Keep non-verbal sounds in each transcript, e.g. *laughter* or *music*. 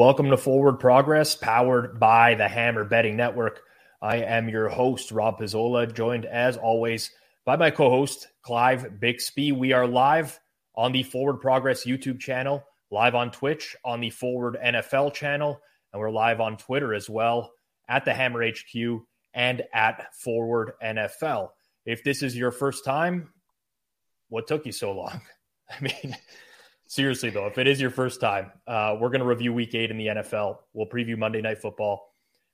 Welcome to Forward Progress, powered by the Hammer Betting Network. I am your host, Rob Pizzola, joined as always by my co host, Clive Bixby. We are live on the Forward Progress YouTube channel, live on Twitch, on the Forward NFL channel, and we're live on Twitter as well at the Hammer HQ and at Forward NFL. If this is your first time, what took you so long? *laughs* I mean, seriously though, if it is your first time, uh, we're going to review Week Eight in the NFL. We'll preview Monday Night Football.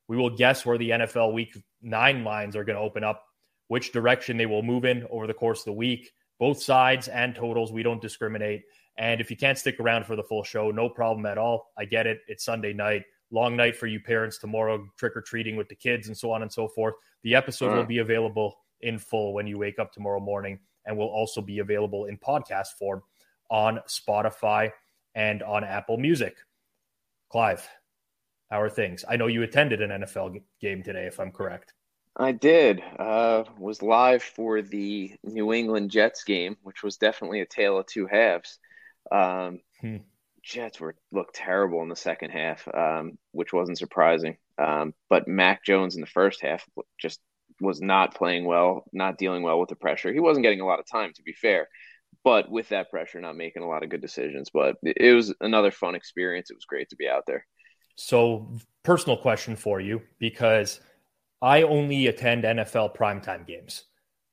We will guess where the NFL Week Nine lines are going to open up, which direction they will move in over the course of the week. Both sides and totals, we don't discriminate. And if you can't stick around for the full show, no problem at all. I get it. It's Sunday night, long night for you parents tomorrow, trick or treating with the kids, and so on and so forth. The episode will be available in full when you wake up tomorrow morning and will also be available in podcast form on Spotify and on Apple Music. Clive, how are things? I know you attended an NFL game today, if I'm correct. I did. Uh, was live for the New England Jets game, which was definitely a tale of two halves. Um, hmm. Jets were looked terrible in the second half, um, which wasn't surprising. Um, but Mac Jones in the first half just was not playing well, not dealing well with the pressure. He wasn't getting a lot of time, to be fair but with that pressure, not making a lot of good decisions. But it was another fun experience. It was great to be out there. So, personal question for you because I only attend NFL primetime games.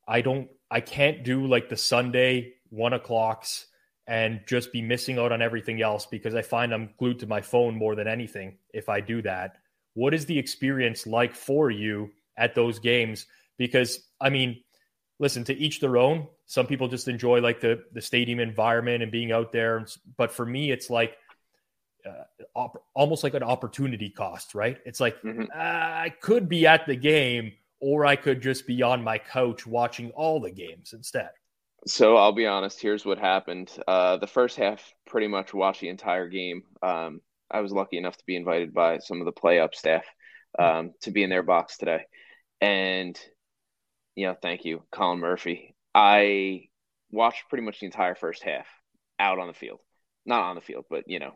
I don't, I can't do like the Sunday one o'clocks and just be missing out on everything else because I find I'm glued to my phone more than anything if I do that. What is the experience like for you at those games? Because, I mean, listen, to each their own. Some people just enjoy like the the stadium environment and being out there. But for me, it's like uh, op- almost like an opportunity cost, right? It's like mm-hmm. uh, I could be at the game, or I could just be on my couch watching all the games instead. So I'll be honest. Here's what happened. Uh, the first half, pretty much watched the entire game. Um, I was lucky enough to be invited by some of the play up staff um, to be in their box today, and yeah, thank you, Colin Murphy. I watched pretty much the entire first half out on the field. Not on the field, but you know,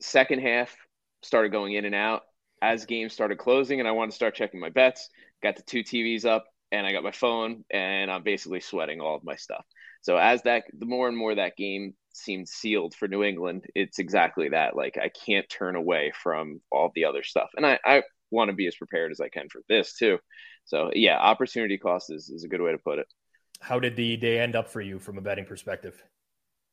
second half started going in and out as games started closing and I wanted to start checking my bets. Got the two TVs up and I got my phone and I'm basically sweating all of my stuff. So as that the more and more that game seemed sealed for New England, it's exactly that. Like I can't turn away from all the other stuff. And I, I want to be as prepared as I can for this too. So yeah, opportunity cost is, is a good way to put it. How did the day end up for you from a betting perspective?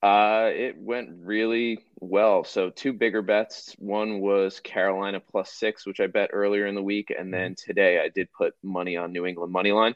Uh, it went really well. So two bigger bets. One was Carolina plus six, which I bet earlier in the week, and then mm-hmm. today I did put money on New England money line.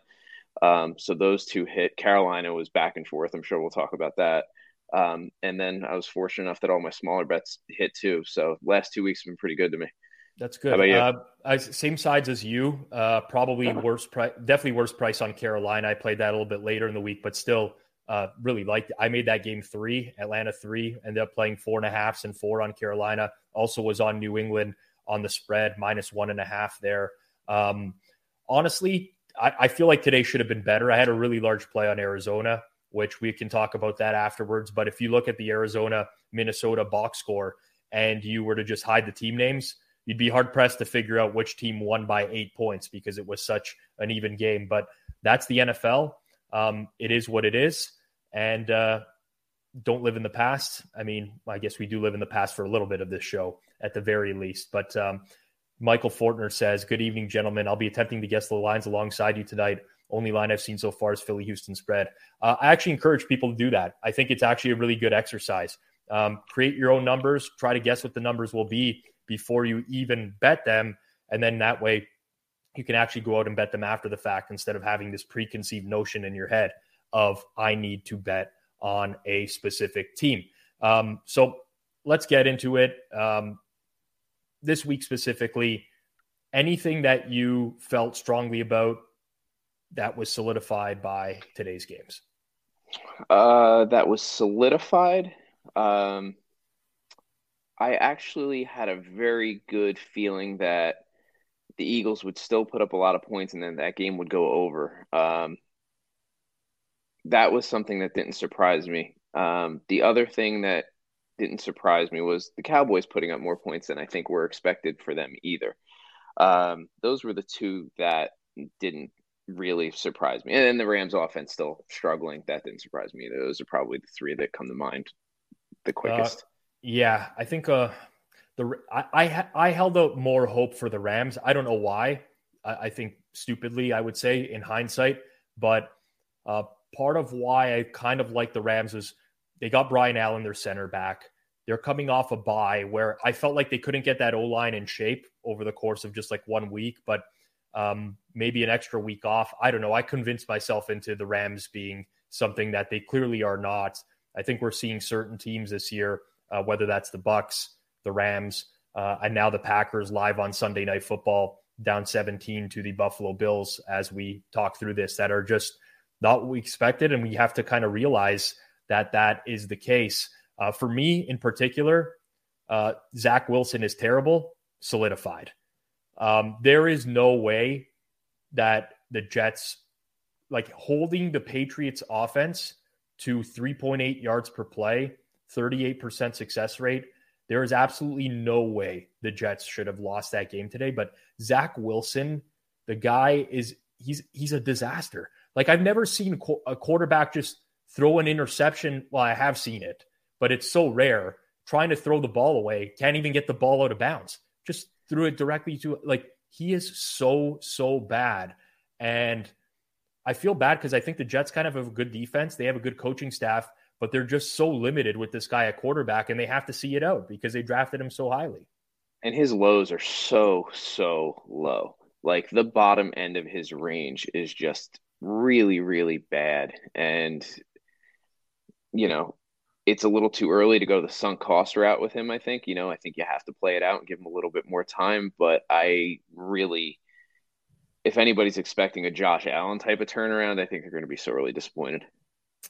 Um, so those two hit. Carolina was back and forth. I'm sure we'll talk about that. Um, and then I was fortunate enough that all my smaller bets hit too. So last two weeks have been pretty good to me. That's good. Uh, I, same sides as you. Uh, probably uh-huh. worse price, definitely worse price on Carolina. I played that a little bit later in the week, but still uh, really liked. I made that game three, Atlanta three. Ended up playing four and a halfs and four on Carolina. Also was on New England on the spread minus one and a half there. Um, honestly, I, I feel like today should have been better. I had a really large play on Arizona, which we can talk about that afterwards. But if you look at the Arizona Minnesota box score and you were to just hide the team names you'd be hard pressed to figure out which team won by eight points because it was such an even game. But that's the NFL. Um, it is what it is. And uh, don't live in the past. I mean, I guess we do live in the past for a little bit of this show at the very least. But um, Michael Fortner says, Good evening, gentlemen. I'll be attempting to guess the lines alongside you tonight. Only line I've seen so far is Philly Houston spread. Uh, I actually encourage people to do that. I think it's actually a really good exercise. Um, create your own numbers, try to guess what the numbers will be before you even bet them. And then that way you can actually go out and bet them after the fact instead of having this preconceived notion in your head of, I need to bet on a specific team. Um, so let's get into it. Um, this week specifically, anything that you felt strongly about that was solidified by today's games? Uh, that was solidified. Um, I actually had a very good feeling that the Eagles would still put up a lot of points and then that game would go over. Um, that was something that didn't surprise me. Um, the other thing that didn't surprise me was the Cowboys putting up more points than I think were expected for them either. Um, those were the two that didn't really surprise me. And then the Rams offense still struggling. That didn't surprise me. Those are probably the three that come to mind the quickest. Yeah, I think uh, the I, I, I held out more hope for the Rams. I don't know why. I, I think stupidly, I would say in hindsight, but uh, part of why I kind of like the Rams is they got Brian Allen, their center back. They're coming off a bye where I felt like they couldn't get that O line in shape over the course of just like one week, but um, maybe an extra week off. I don't know. I convinced myself into the Rams being something that they clearly are not. I think we're seeing certain teams this year, uh, whether that's the Bucs, the Rams, uh, and now the Packers live on Sunday Night Football, down 17 to the Buffalo Bills as we talk through this, that are just not what we expected, and we have to kind of realize that that is the case. Uh, for me in particular, uh, Zach Wilson is terrible, solidified. Um, there is no way that the Jets, like holding the Patriots offense to 3.8 yards per play, 38% success rate. There is absolutely no way the Jets should have lost that game today. But Zach Wilson, the guy is he's he's a disaster. Like I've never seen a quarterback just throw an interception. Well, I have seen it, but it's so rare. Trying to throw the ball away, can't even get the ball out of bounds. Just threw it directly to like he is so so bad, and I feel bad because I think the Jets kind of have a good defense. They have a good coaching staff, but they're just so limited with this guy at quarterback, and they have to see it out because they drafted him so highly. And his lows are so so low. Like the bottom end of his range is just really really bad, and you know, it's a little too early to go the sunk cost route with him. I think, you know, I think you have to play it out and give him a little bit more time. But I really, if anybody's expecting a Josh Allen type of turnaround, I think they're going to be sorely disappointed.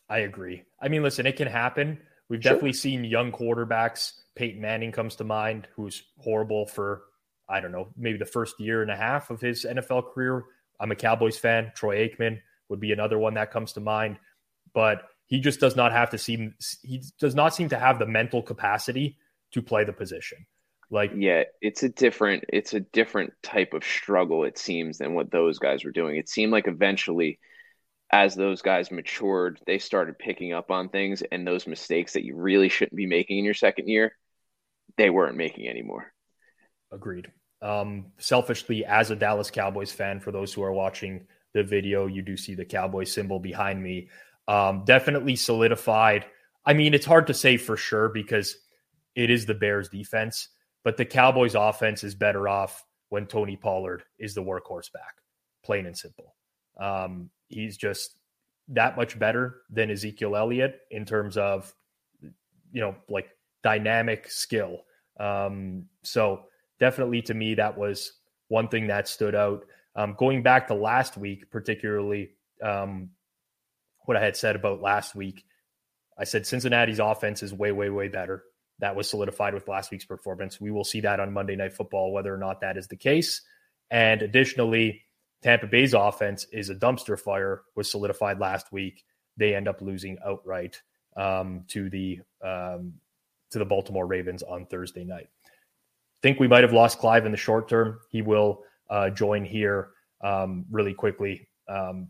I agree. I mean, listen, it can happen. We've sure. definitely seen young quarterbacks. Peyton Manning comes to mind, who's horrible for, I don't know, maybe the first year and a half of his NFL career. I'm a Cowboys fan. Troy Aikman would be another one that comes to mind. But he just does not have to seem he does not seem to have the mental capacity to play the position. Like yeah, it's a different it's a different type of struggle it seems than what those guys were doing. It seemed like eventually as those guys matured, they started picking up on things and those mistakes that you really shouldn't be making in your second year, they weren't making anymore. Agreed. Um, selfishly, as a Dallas Cowboys fan, for those who are watching the video, you do see the Cowboy symbol behind me. Um, definitely solidified. I mean, it's hard to say for sure because it is the Bears defense, but the Cowboys offense is better off when Tony Pollard is the workhorse back, plain and simple. Um, he's just that much better than Ezekiel Elliott in terms of, you know, like dynamic skill. Um, so definitely to me, that was one thing that stood out. Um, going back to last week, particularly, um, what I had said about last week. I said Cincinnati's offense is way, way, way better. That was solidified with last week's performance. We will see that on Monday Night Football, whether or not that is the case. And additionally, Tampa Bay's offense is a dumpster fire, was solidified last week. They end up losing outright um, to the um, to the Baltimore Ravens on Thursday night. Think we might have lost Clive in the short term. He will uh, join here um, really quickly. Um,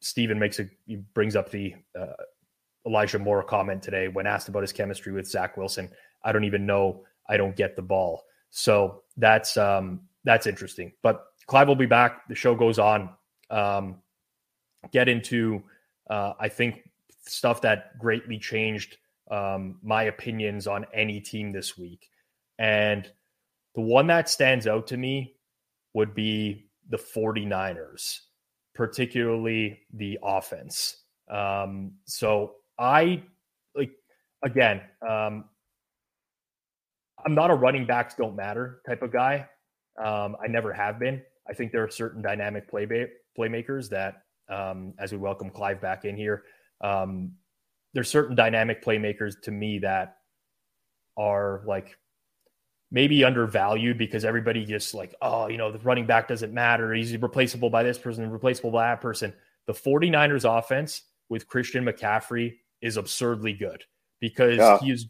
Stephen makes a he brings up the uh, Elijah Moore comment today when asked about his chemistry with Zach Wilson. I don't even know. I don't get the ball. So that's um, that's interesting. But Clive will be back. The show goes on. Um, get into uh, I think stuff that greatly changed um, my opinions on any team this week. And the one that stands out to me would be the 49ers particularly the offense. Um, so I like again, um, I'm not a running backs don't matter type of guy. Um, I never have been. I think there are certain dynamic play playmakers that, um, as we welcome Clive back in here, um, there's certain dynamic playmakers to me that are like maybe undervalued because everybody just like, oh, you know, the running back doesn't matter. He's replaceable by this person, replaceable by that person. The 49ers offense with Christian McCaffrey is absurdly good. because yeah, he is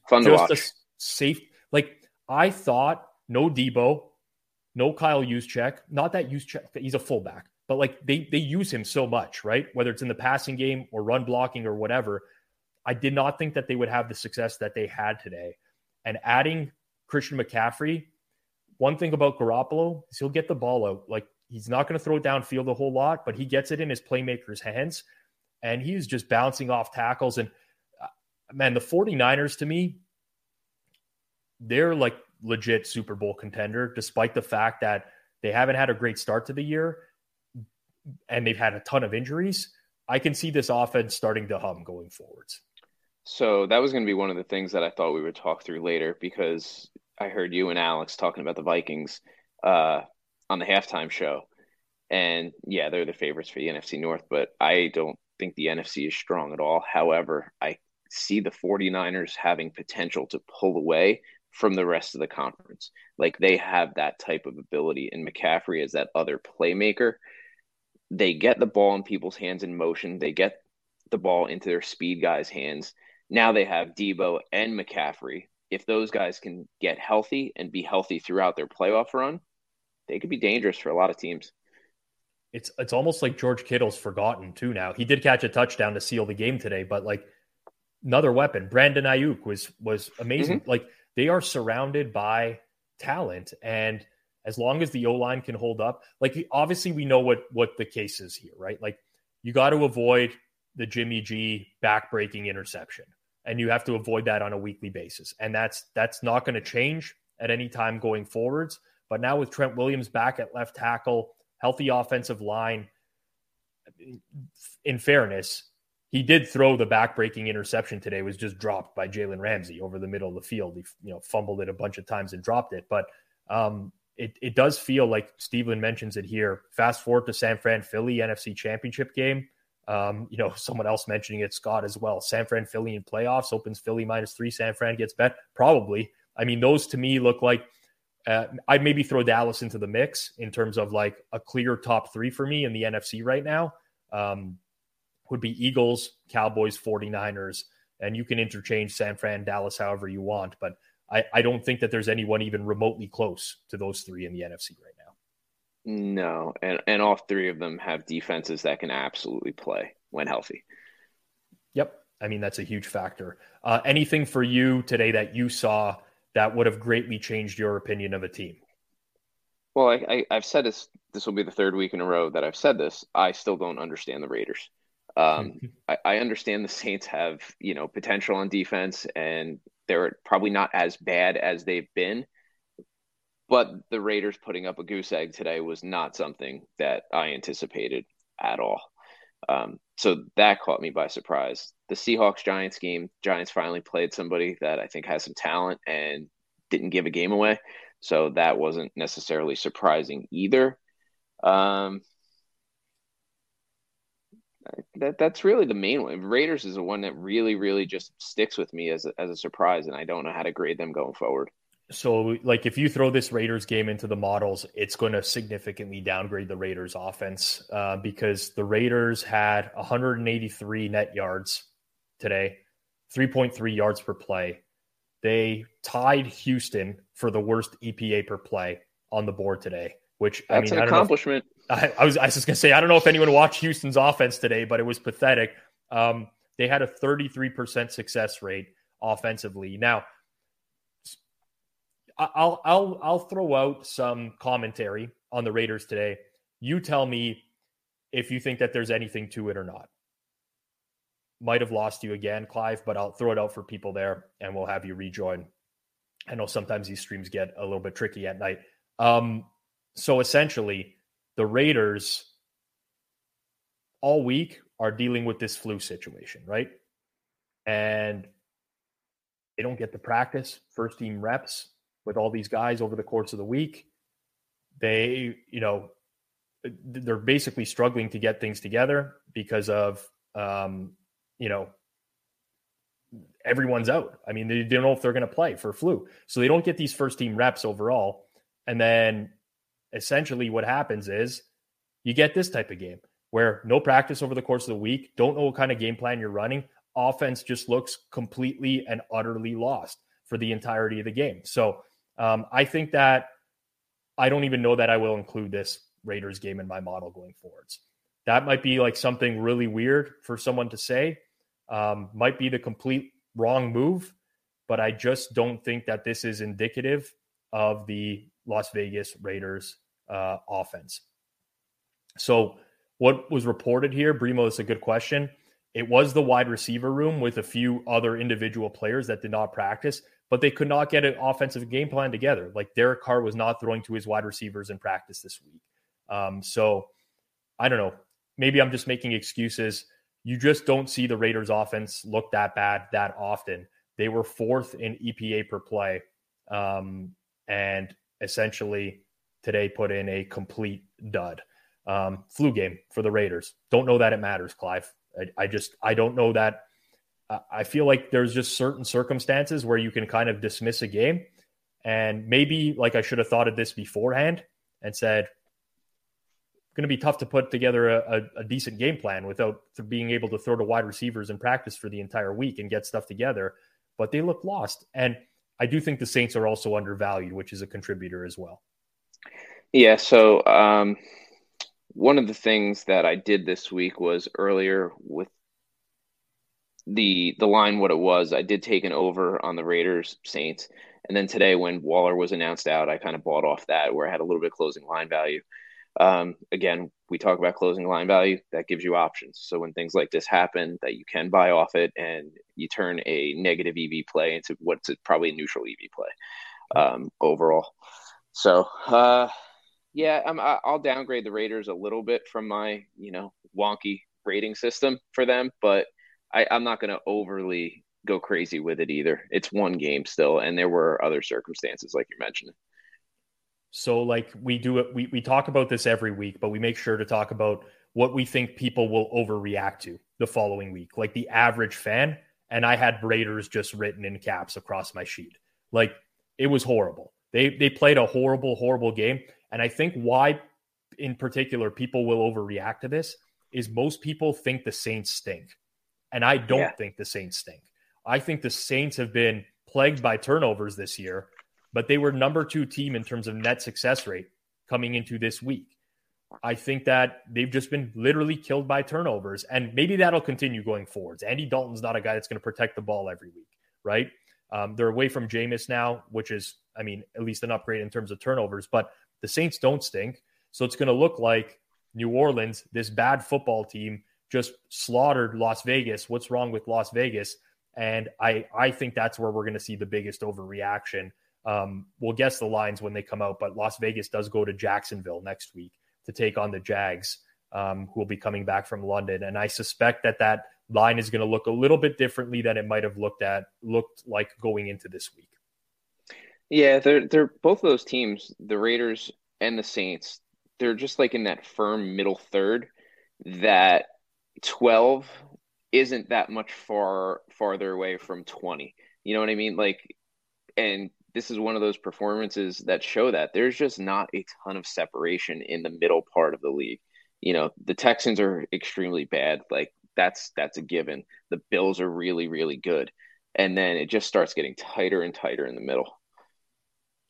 just a safe. Like I thought, no Deebo, no Kyle Juszczyk. Not that Juszczyk, he's a fullback, but like they they use him so much, right? Whether it's in the passing game or run blocking or whatever. I did not think that they would have the success that they had today. And adding Christian McCaffrey, one thing about Garoppolo is he'll get the ball out. Like he's not going to throw it downfield a whole lot, but he gets it in his playmaker's hands and he's just bouncing off tackles. And uh, man, the 49ers to me, they're like legit Super Bowl contender, despite the fact that they haven't had a great start to the year and they've had a ton of injuries. I can see this offense starting to hum going forwards. So that was going to be one of the things that I thought we would talk through later because I heard you and Alex talking about the Vikings uh, on the halftime show. And yeah, they're the favorites for the NFC North, but I don't think the NFC is strong at all. However, I see the 49ers having potential to pull away from the rest of the conference. Like they have that type of ability, and McCaffrey is that other playmaker. They get the ball in people's hands in motion, they get the ball into their speed guys' hands. Now they have Deebo and McCaffrey. If those guys can get healthy and be healthy throughout their playoff run, they could be dangerous for a lot of teams it's it's almost like George Kittle's forgotten too now. He did catch a touchdown to seal the game today, but like another weapon, Brandon Aiyuk was was amazing. Mm-hmm. Like they are surrounded by talent, and as long as the O line can hold up, like obviously we know what what the case is here, right? Like you got to avoid the Jimmy G backbreaking interception, and you have to avoid that on a weekly basis, and that's that's not going to change at any time going forwards. But now with Trent Williams back at left tackle healthy offensive line. In fairness, he did throw the backbreaking interception today. Was just dropped by Jalen Ramsey over the middle of the field. He you know fumbled it a bunch of times and dropped it, but um, it it does feel like Stephen mentions it here. Fast forward to San Fran Philly NFC Championship game. Um, you know, *laughs* someone else mentioning it, Scott as well. San Fran Philly in playoffs opens Philly minus three. San Fran gets bet probably. I mean, those to me look like uh, I'd maybe throw Dallas into the mix in terms of like a clear top three for me in the NFC right now. Um, would be Eagles, Cowboys, 49ers, and you can interchange San Fran, Dallas however you want. But I, I don't think that there's anyone even remotely close to those three in the NFC right now. No, and, and all three of them have defenses that can absolutely play when healthy. Yep. I mean, that's a huge factor. Uh, anything for you today that you saw that would have greatly changed your opinion of a team? Well, I, I, have said this. This will be the third week in a row that I've said this. I still don't understand the Raiders. Um, *laughs* I, I understand the Saints have you know potential on defense, and they're probably not as bad as they've been. But the Raiders putting up a goose egg today was not something that I anticipated at all. Um, so that caught me by surprise. The Seahawks Giants game, Giants finally played somebody that I think has some talent and didn't give a game away. So that wasn't necessarily surprising either. Um, that that's really the main one. Raiders is the one that really, really just sticks with me as a, as a surprise, and I don't know how to grade them going forward. So, like, if you throw this Raiders game into the models, it's going to significantly downgrade the Raiders' offense uh, because the Raiders had 183 net yards today, 3.3 yards per play. They tied Houston for the worst EPA per play on the board today, which That's I mean, an accomplishment. If, I, I, was I was just gonna say I don't know if anyone watched Houston's offense today, but it was pathetic. Um, they had a 33% success rate offensively. Now I'll I'll I'll throw out some commentary on the Raiders today. You tell me if you think that there's anything to it or not. Might have lost you again, Clive, but I'll throw it out for people there and we'll have you rejoin. I know sometimes these streams get a little bit tricky at night. Um, so essentially, the Raiders all week are dealing with this flu situation, right? And they don't get to practice first team reps with all these guys over the course of the week. They, you know, they're basically struggling to get things together because of, um, you know, everyone's out. I mean, they don't know if they're going to play for flu. So they don't get these first team reps overall. And then essentially what happens is you get this type of game where no practice over the course of the week, don't know what kind of game plan you're running. offense just looks completely and utterly lost for the entirety of the game. So um, I think that I don't even know that I will include this Raiders game in my model going forwards. That might be like something really weird for someone to say. Um, might be the complete wrong move, but I just don't think that this is indicative of the Las Vegas Raiders uh, offense. So, what was reported here, Brimo, is a good question. It was the wide receiver room with a few other individual players that did not practice, but they could not get an offensive game plan together. Like Derek Carr was not throwing to his wide receivers in practice this week. Um, so, I don't know. Maybe I'm just making excuses. You just don't see the Raiders offense look that bad that often. They were fourth in EPA per play. Um, and essentially today put in a complete dud. Um, flu game for the Raiders. Don't know that it matters, Clive. I, I just I don't know that. I feel like there's just certain circumstances where you can kind of dismiss a game, and maybe like I should have thought of this beforehand and said, going to be tough to put together a, a, a, decent game plan without being able to throw to wide receivers in practice for the entire week and get stuff together. But they look lost, and I do think the Saints are also undervalued, which is a contributor as well. Yeah. So um, one of the things that I did this week was earlier with the the line what it was. I did take an over on the Raiders Saints, and then today when Waller was announced out, I kind of bought off that where I had a little bit closing line value. Um, again, we talk about closing line value. That gives you options. So when things like this happen, that you can buy off it and you turn a negative EV play into what's probably a neutral EV play um, overall. So uh, yeah, I'm, I'll downgrade the Raiders a little bit from my you know wonky rating system for them, but I, I'm not going to overly go crazy with it either. It's one game still, and there were other circumstances like you mentioned. So, like we do it, we, we talk about this every week, but we make sure to talk about what we think people will overreact to the following week, like the average fan. And I had Raiders just written in caps across my sheet. Like it was horrible. They they played a horrible, horrible game. And I think why, in particular, people will overreact to this is most people think the Saints stink. And I don't yeah. think the Saints stink. I think the Saints have been plagued by turnovers this year, but they were number two team in terms of net success rate coming into this week. I think that they've just been literally killed by turnovers, and maybe that'll continue going forwards. Andy Dalton's not a guy that's going to protect the ball every week, right? Um, they're away from Jameis now, which is, I mean, at least an upgrade in terms of turnovers. But the Saints don't stink. So it's going to look like New Orleans, this bad football team, just slaughtered Las Vegas. What's wrong with Las Vegas? And I, I think that's where we're going to see the biggest overreaction. Um, we'll guess the lines when they come out, but Las Vegas does go to Jacksonville next week to take on the Jags, um, who will be coming back from London. And I suspect that that line is going to look a little bit differently than it might have looked at looked like going into this week. Yeah, they're they're both of those teams, the Raiders and the Saints. They're just like in that firm middle third that 12 isn't that much far farther away from 20. You know what I mean? Like and this is one of those performances that show that there's just not a ton of separation in the middle part of the league. You know, the Texans are extremely bad. Like that's that's a given. The Bills are really really good. And then it just starts getting tighter and tighter in the middle.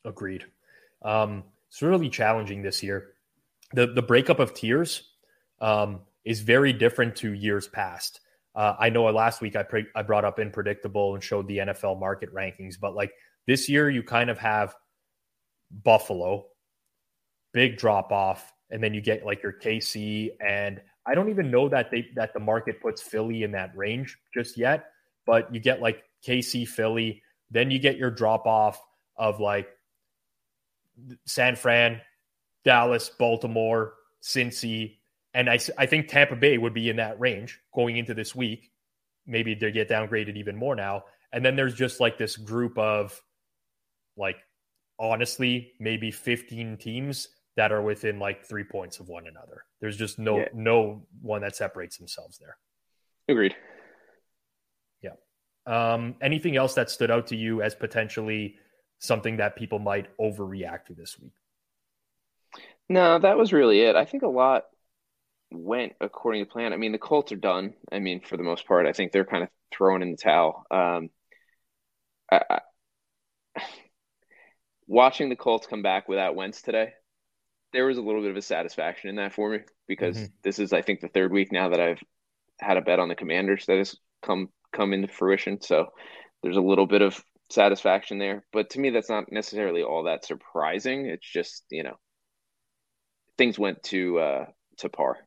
Agreed. Um, it's really challenging this year. The the breakup of tiers um, is very different to years past. Uh, I know last week I pre- I brought up unpredictable and showed the NFL market rankings, but like this year you kind of have Buffalo, big drop off, and then you get like your KC and I don't even know that they that the market puts Philly in that range just yet, but you get like KC Philly, then you get your drop off of like San Fran, Dallas, Baltimore, Cincy, and I, I think Tampa Bay would be in that range going into this week. Maybe they get downgraded even more now. And then there's just like this group of, like, honestly, maybe 15 teams that are within like three points of one another. There's just no yeah. no one that separates themselves there. Agreed. Yeah. Um, anything else that stood out to you as potentially something that people might overreact to this week? No, that was really it. I think a lot went according to plan. I mean, the Colts are done. I mean, for the most part, I think they're kind of throwing in the towel. Um, I, I, watching the Colts come back without Wentz today, there was a little bit of a satisfaction in that for me because mm-hmm. this is, I think, the third week now that I've had a bet on the Commanders that has come come into fruition. So there's a little bit of satisfaction there. But to me, that's not necessarily all that surprising. It's just you know things went to uh, to par.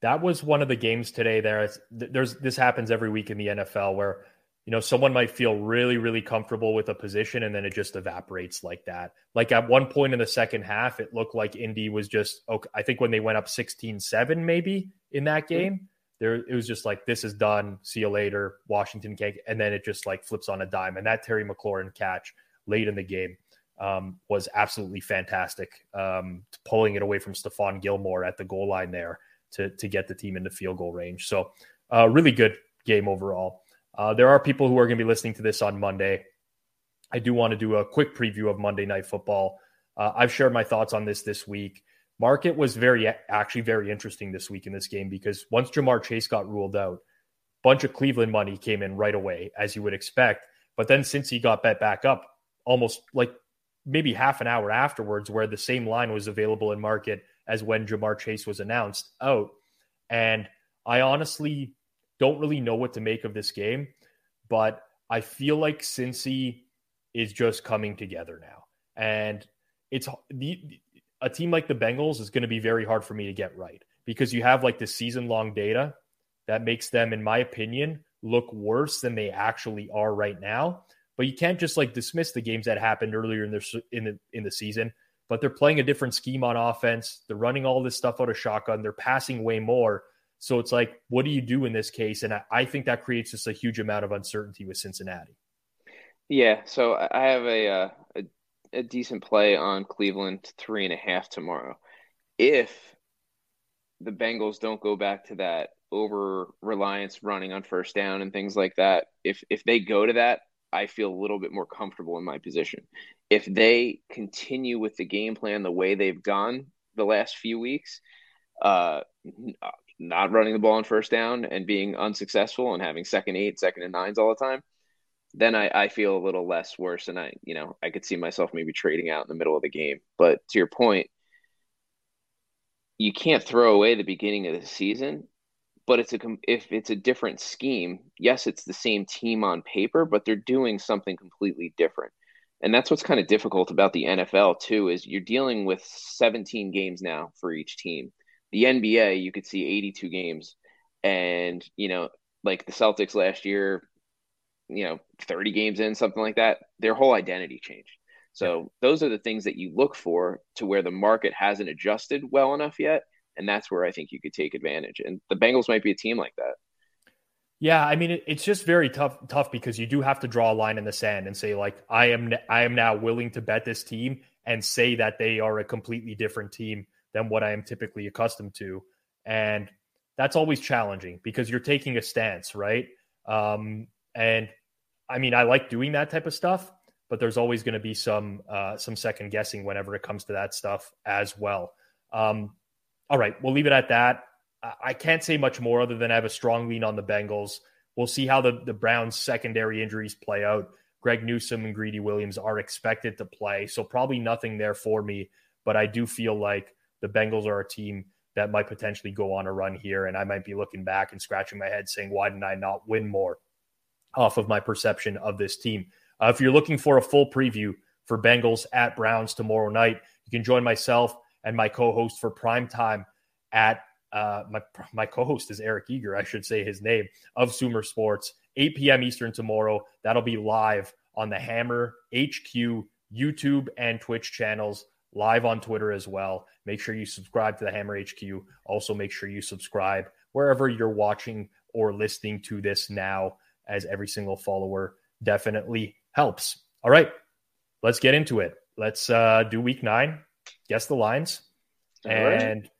That was one of the games today. There, there's this happens every week in the NFL where you know someone might feel really really comfortable with a position and then it just evaporates like that. Like at one point in the second half, it looked like Indy was just okay. I think when they went up 16-7 maybe in that mm-hmm. game. There it was just like this is done. See you later. Washington can't and then it just like flips on a dime. And that terry mclaurin catch late in the game um, was absolutely fantastic um, pulling it away from stephon gilmore at the goal line there to, to get the team into field goal range. So uh, really good game overall. Uh, there are people who are going to be listening to this on monday. I do want to do a quick preview of monday night football. Uh, i've shared my thoughts on this this week Market was very actually very interesting this week in this game because once Ja'Marr Chase got ruled out, bunch of Cleveland money came in right away, as you would expect. But then since he got bet back up, almost like maybe half an hour afterwards, where the same line was available in market as when Ja'Marr Chase was announced out. And I honestly don't really know what to make of this game, but I feel like Cincy is just coming together now. And it's the a team like the Bengals is going to be very hard for me to get right because you have like the season long data that makes them, in my opinion, look worse than they actually are right now. But you can't just like dismiss the games that happened earlier in the in the in the season. But they're playing a different scheme on offense. They're running all this stuff out of shotgun. They're passing way more. So it's like, what do you do in this case? And I, I think that creates just a huge amount of uncertainty with Cincinnati. Yeah. So I have a, uh, a decent play on Cleveland three and a half tomorrow. If the Bengals don't go back to that over reliance running on first down and things like that, if if they go to that, I feel a little bit more comfortable in my position. If they continue with the game plan the way they've gone the last few weeks, uh, not running the ball on first down and being unsuccessful and having second eight, second and nines all the time, then I, I feel a little less worse and I, you know, I could see myself maybe trading out in the middle of the game. But to your point, you can't throw away the beginning of the season, but it's a if it's a different scheme, yes, it's the same team on paper, but they're doing something completely different. And that's what's kind of difficult about the NFL too is you're dealing with 17 games now for each team. The NBA, you could see 82 games and, you know, like the Celtics last year, you know 30 games in something like that their whole identity changed. So those are the things that you look for to where the market hasn't adjusted well enough yet and that's where i think you could take advantage. And the bengals might be a team like that. Yeah i mean it, it's just very tough tough because you do have to draw a line in the sand and say like i am i am now willing to bet this team and say that they are a completely different team than what i am typically accustomed to. And that's always challenging because you're taking a stance right? Um, and I mean, I like doing that type of stuff, but there's always going to be some uh, some second guessing whenever it comes to that stuff as well. Um, all right, we'll leave it at that. I can't say much more other than I have a strong lean on the Bengals. We'll see how the, the Browns' secondary injuries play out. Greg Newsome and Greedy Williams are expected to play, so probably nothing there for me. But I do feel like the Bengals are a team that might potentially go on a run here, and I might be looking back and scratching my head saying, why didn't I not win more? Off of my perception of this team. Uh, if you're looking for a full preview for Bengals at Browns tomorrow night, you can join myself and my co-host for prime time at uh, my my co-host is Eric Eager, I should say his name of Sumer Sports, 8 p.m. Eastern tomorrow. That'll be live on the Hammer HQ YouTube and Twitch channels, live on Twitter as well. Make sure you subscribe to the Hammer HQ. Also, make sure you subscribe wherever you're watching or listening to this now as every single follower definitely helps. All right, let's get into it. Let's uh, do week nine, guess the lines. All and right.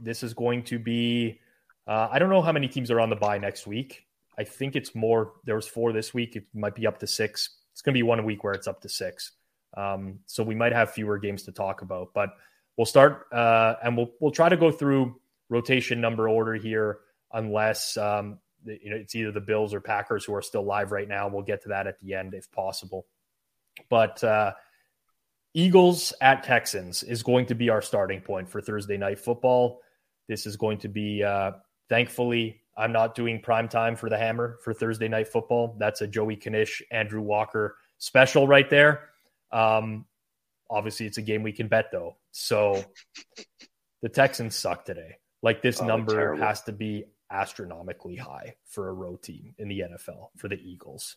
this is going to be, uh, I don't know how many teams are on the bye next week. I think it's more, there was four this week. It might be up to six. It's going to be one week where it's up to six. Um, so we might have fewer games to talk about, but we'll start uh, and we'll, we'll try to go through rotation number order here unless um, you know, it's either the Bills or Packers who are still live right now. We'll get to that at the end if possible. But uh, Eagles at Texans is going to be our starting point for Thursday night football. This is going to be, uh, thankfully, I'm not doing prime time for the Hammer for Thursday night football. That's a Joey Knish, Andrew Walker special right there. Um, obviously, it's a game we can bet though. So the Texans suck today. Like this oh, number terrible. has to be astronomically high for a road team in the NFL for the Eagles.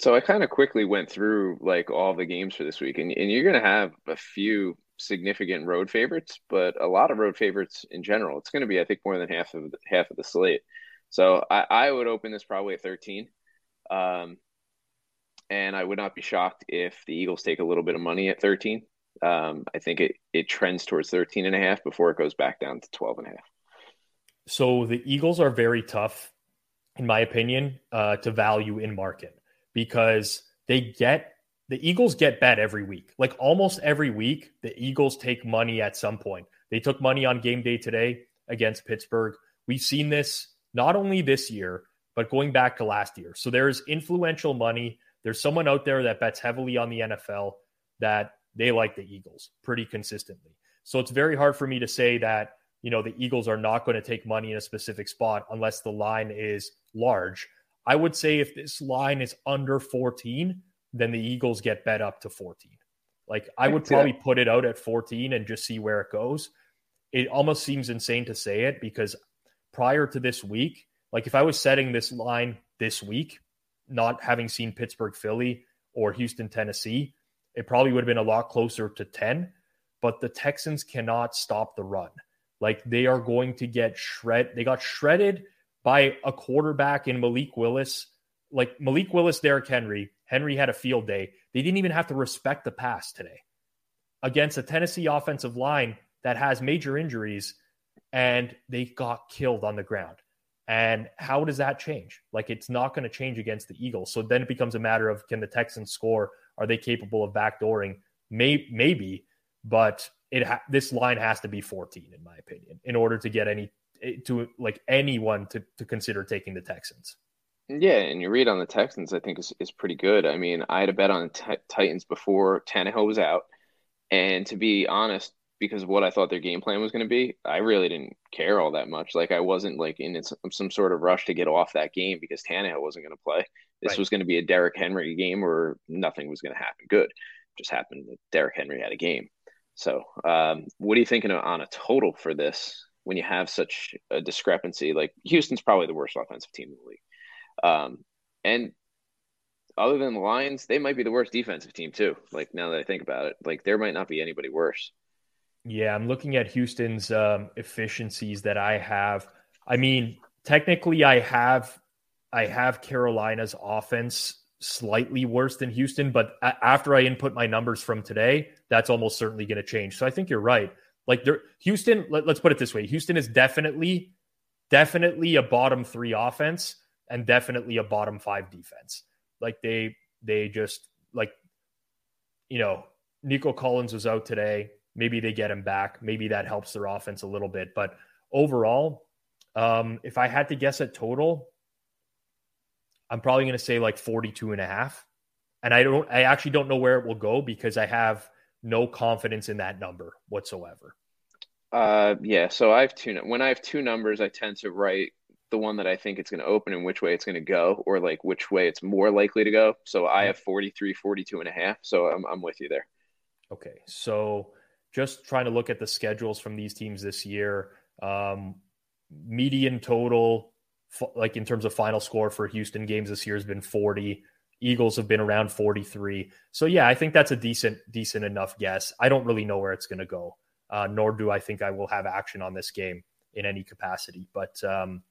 So I kind of quickly went through like all the games for this week, and, and you're going to have a few significant road favorites, but a lot of road favorites in general. It's going to be, I think, more than half of the, half of the slate. So I, I would open this probably at 13. Um, and I would not be shocked if the Eagles take a little bit of money at 13. Um, I think it, it trends towards 13 and a half before it goes back down to 12 and a half. So the Eagles are very tough, in my opinion, uh, to value in market because they get the Eagles get bet every week. Like almost every week, the Eagles take money at some point. They took money on game day today against Pittsburgh. We've seen this not only this year, but going back to last year. So there's influential money. There's someone out there that bets heavily on the NFL that they like the Eagles pretty consistently. So it's very hard for me to say that, you know, the Eagles are not going to take money in a specific spot unless the line is large. I would say if this line is under 14, then the Eagles get bet up to 14. Like I would probably put it out at 14 and just see where it goes. It almost seems insane to say it because prior to this week, like if I was setting this line this week, not having seen Pittsburgh, Philly, or Houston, Tennessee, it probably would have been a lot closer to 10. But the Texans cannot stop the run. Like they are going to get shred. They got shredded by a quarterback in Malik Willis. Like Malik Willis, Derrick Henry. Henry had a field day. They didn't even have to respect the pass today against a Tennessee offensive line that has major injuries and they got killed on the ground. And how does that change? Like it's not going to change against the Eagles. So then it becomes a matter of can the Texans score? Are they capable of backdooring? May, maybe, but it ha- this line has to be 14 in my opinion in order to get any eh, to like anyone to, to consider taking the Texans. Yeah, and you read on the Texans, I think is, is pretty good. I mean, I had a bet on t- Titans before Tannehill was out, and to be honest, because of what I thought their game plan was going to be, I really didn't care all that much. Like I wasn't like in some sort of rush to get off that game because Tannehill wasn't going to play. This right. was going to be a Derrick Henry game where nothing was going to happen good. It just happened that Derrick Henry had a game. So, um, what are you thinking on a total for this when you have such a discrepancy? Like Houston's probably the worst offensive team in the league. Um, and other than the Lions, they might be the worst defensive team too. Like now that I think about it, like there might not be anybody worse. Yeah, I'm looking at Houston's um, efficiencies that I have. I mean, technically, I have I have Carolina's offense slightly worse than Houston, but after I input my numbers from today, that's almost certainly going to change. So I think you're right. Like Houston, let, us put it this way: Houston is definitely, definitely a bottom three offense and definitely a bottom five defense. Like they they just like you know Nico Collins was out today. Maybe they get him back. Maybe that helps their offense a little bit. But overall, um, if I had to guess at total, I'm probably going to say like 42 and a half. And I don't, I actually don't know where it will go because I have no confidence in that number whatsoever. Uh, yeah. So I have two, when I have two numbers, I tend to write the one that I think it's going to open and which way it's going to go, or like which way it's more likely to go. So I have 43, 42 and a half. So I'm, I'm with you there. Okay. So just trying to look at the schedules from these teams this year, um, median total, like in terms of final score for Houston games this year has been 40. Eagles have been around 43. So yeah, I think that's a decent, decent enough guess. I don't really know where it's going to go, uh, nor do I think I will have action on this game in any capacity. But um,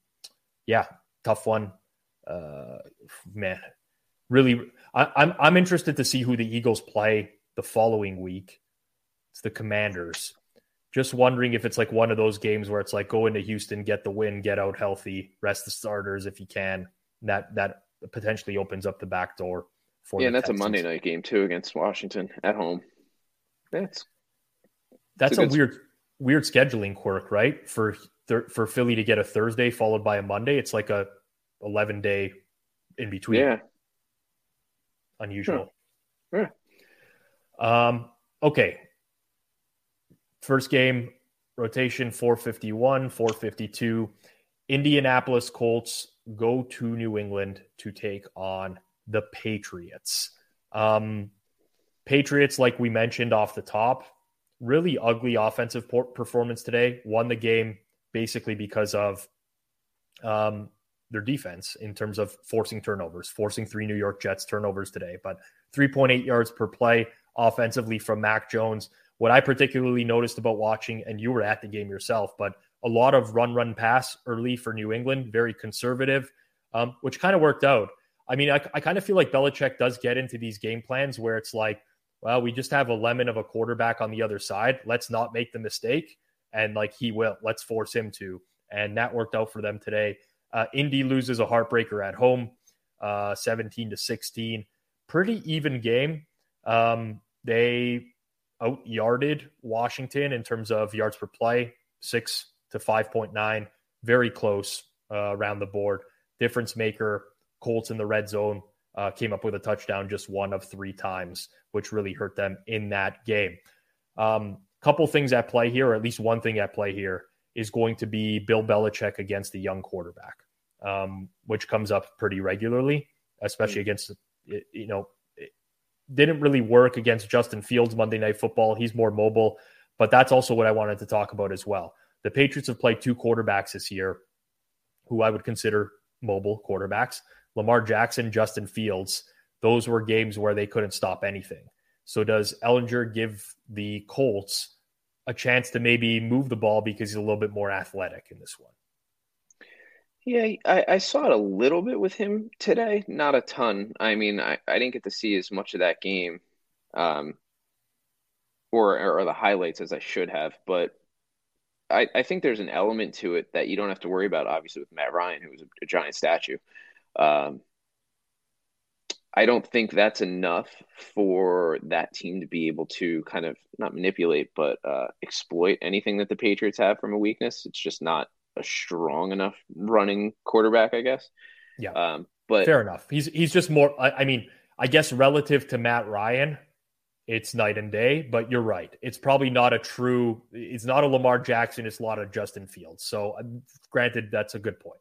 yeah, tough one. Uh, man, really, I, I'm I'm interested to see who the Eagles play the following week. It's the Commanders. Just wondering if it's like one of those games where it's like go into Houston, get the win, get out healthy, rest the starters if you can. That that potentially opens up the back door for. Yeah, and that's Texans. a Monday night game too against Washington at home. That's that's a, a weird weird scheduling quirk, right? For for Philly to get a Thursday followed by a Monday. It's like a 11 day in between. Yeah. Unusual. Sure. Yeah. Um, okay. First game rotation 451, 452. Indianapolis Colts go to New England to take on the Patriots. Um, Patriots, like we mentioned off the top, really ugly offensive performance today. Won the game basically because of um, their defense in terms of forcing turnovers, forcing three New York Jets turnovers today. But 3.8 yards per play offensively from Mac Jones. What I particularly noticed about watching, and you were at the game yourself, but a lot of run, run, pass early for New England, very conservative, um, which kind of worked out. I mean, I, I kind of feel like Belichick does get into these game plans where it's like, well, we just have a lemon of a quarterback on the other side. Let's not make the mistake. And like he will, let's force him to. And that worked out for them today. Uh, Indy loses a heartbreaker at home, uh, 17 to 16. Pretty even game. Um, they out yarded Washington in terms of yards per play, six to 5.9. Very close uh, around the board. Difference maker, Colts in the red zone uh, came up with a touchdown just one of three times, which really hurt them in that game. Um, couple things at play here, or at least one thing at play here, is going to be Bill Belichick against the young quarterback, um, which comes up pretty regularly, especially mm-hmm. against you know didn't really work against Justin Fields Monday Night Football. He's more mobile, but that's also what I wanted to talk about as well. The Patriots have played two quarterbacks this year who I would consider mobile quarterbacks Lamar Jackson, Justin Fields. Those were games where they couldn't stop anything. So, does Ehlinger give the Colts a chance to maybe move the ball because he's a little bit more athletic in this one? Yeah, I, I, saw it a little bit with him today, not a ton. I mean, I, I didn't get to see as much of that game, um, or or the highlights as I should have. But I, I think there's an element to it that you don't have to worry about. Obviously, with Matt Ryan, who was a, a giant statue, um, I don't think that's enough for that team to be able to kind of not manipulate, but uh, exploit anything that the Patriots have from a weakness. It's just not a strong enough running quarterback, I guess. Yeah. Um, but fair enough. He's he's just more. I, I mean, I guess relative to Matt Ryan, it's night and day. But you're right. It's probably not a true. It's not a Lamar Jackson. It's a lot of Justin Fields. So, uh, granted, that's a good point.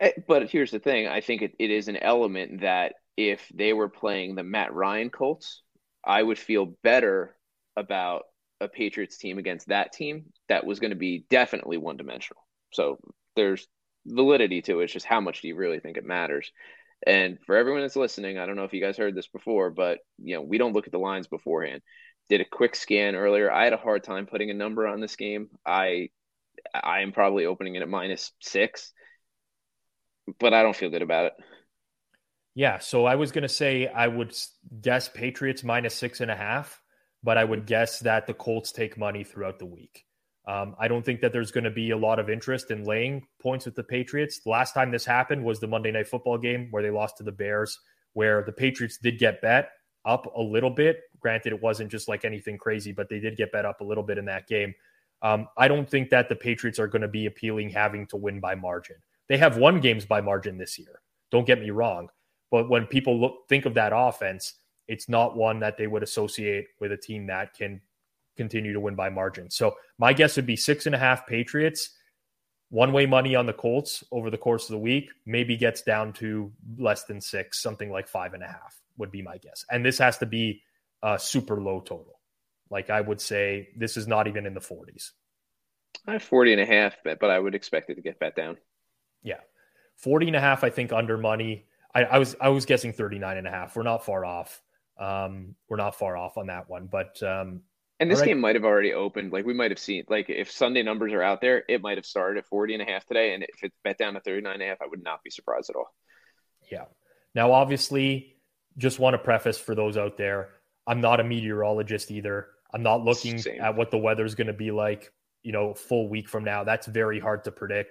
Eh, but here's the thing. I think it, it is an element that if they were playing the Matt Ryan Colts, I would feel better about a Patriots team against that team that was going to be definitely one dimensional. So there's validity to it. It's just how much do you really think it matters? And for everyone that's listening, I don't know if you guys heard this before, but you know, we don't look at the lines beforehand. Did a quick scan earlier. I had a hard time putting a number on this game. I I am probably opening it at minus six, but I don't feel good about it. Yeah, so I was to say I would guess Patriots minus six and a half, but I would guess that the Colts take money throughout the week. Um, I don't think that there's going to be a lot of interest in laying points with the Patriots. The last time this happened was the Monday Night Football game where they lost to the Bears, where the Patriots did get bet up a little bit. Granted, it wasn't just like anything crazy, but they did get bet up a little bit in that game. Um, I don't think that the Patriots are going to be appealing having to win by margin. They have won games by margin this year. Don't get me wrong, but when people look think of that offense, it's not one that they would associate with a team that can continue to win by margin. So my guess would be six and a half Patriots, one way money on the Colts over the course of the week, maybe gets down to less than six, something like five and a half would be my guess. And this has to be a super low total. Like I would say, this is not even in the 40s. I have 40 and a half, but I would expect it to get that down. Yeah. 40 and a half, I think under money. I, I was I was guessing 39 and a half. We're not far off. Um, we're not far off on that one. But um, and this right. game might have already opened. Like we might have seen, like if Sunday numbers are out there, it might have started at 40 and a half today. And if it's bet down to 39 and a half, I would not be surprised at all. Yeah. Now, obviously, just want to preface for those out there, I'm not a meteorologist either. I'm not looking Same. at what the weather's going to be like, you know, full week from now. That's very hard to predict.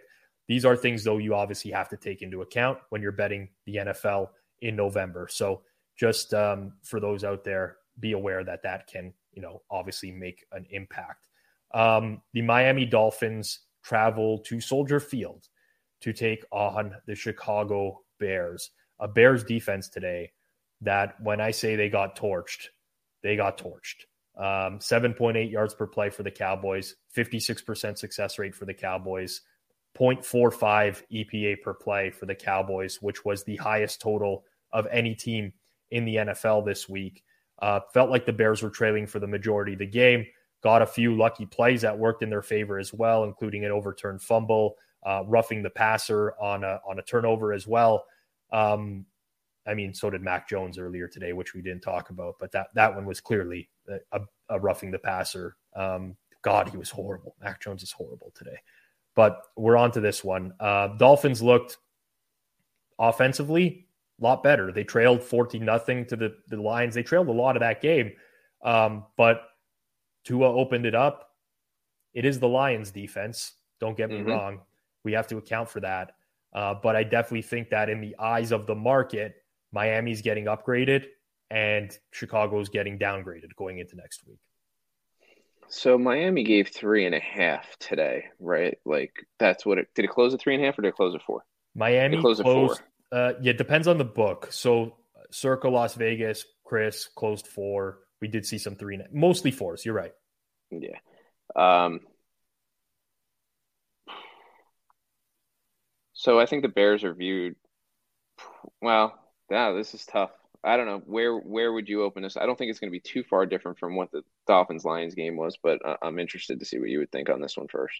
These are things, though, you obviously have to take into account when you're betting the NFL in November. So just um, for those out there, be aware that that can you know, obviously make an impact. Um, the Miami Dolphins travel to Soldier Field to take on the Chicago Bears. A Bears defense today that when I say they got torched, they got torched. Um, 7.8 yards per play for the Cowboys, 56% success rate for the Cowboys, 0.45 EPA per play for the Cowboys, which was the highest total of any team in the NFL this week. Uh, felt like the Bears were trailing for the majority of the game. Got a few lucky plays that worked in their favor as well, including an overturned fumble, uh, roughing the passer on a on a turnover as well. Um, I mean, so did Mac Jones earlier today, which we didn't talk about, but that that one was clearly a, a roughing the passer. Um, God, he was horrible. Mac Jones is horrible today. But we're on to this one. Uh, Dolphins looked offensively lot better. They trailed 14 nothing to the, the Lions. They trailed a lot of that game. Um, but Tua opened it up. It is the Lions defense. Don't get me mm-hmm. wrong. We have to account for that. Uh, but I definitely think that in the eyes of the market, Miami's getting upgraded and Chicago's getting downgraded going into next week. So Miami gave three and a half today, right? Like that's what it did. It close at three and a half, or did it close at four? Miami closed, closed, at four. Uh, yeah, it depends on the book. So Circa Las Vegas, Chris closed four. We did see some three, mostly fours. You're right. Yeah. Um, so I think the Bears are viewed. Well, yeah, this is tough. I don't know where where would you open this. I don't think it's going to be too far different from what the Dolphins Lions game was, but I'm interested to see what you would think on this one first.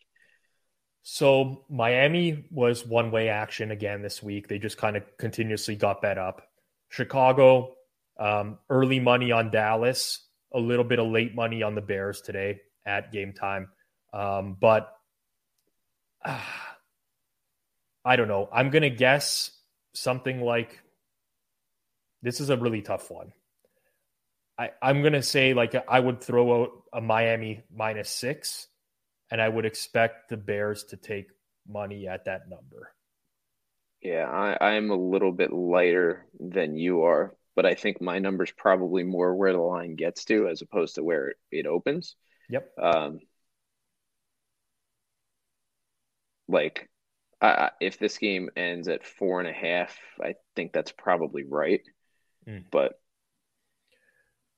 So Miami was one way action again this week. They just kind of continuously got bet up. Chicago, um, early money on Dallas, a little bit of late money on the Bears today at game time. Um, but uh, *sighs* I don't know. I'm going to guess something like this is a really tough one. I, I'm going to say, like, I would throw out a Miami minus six, and I would expect the Bears to take money at that number. Yeah, I, I'm a little bit lighter than you are, but I think my number's probably more where the line gets to as opposed to where it it opens. Yep. Um, like, I, if this game ends at four and a half, I think that's probably right mm. but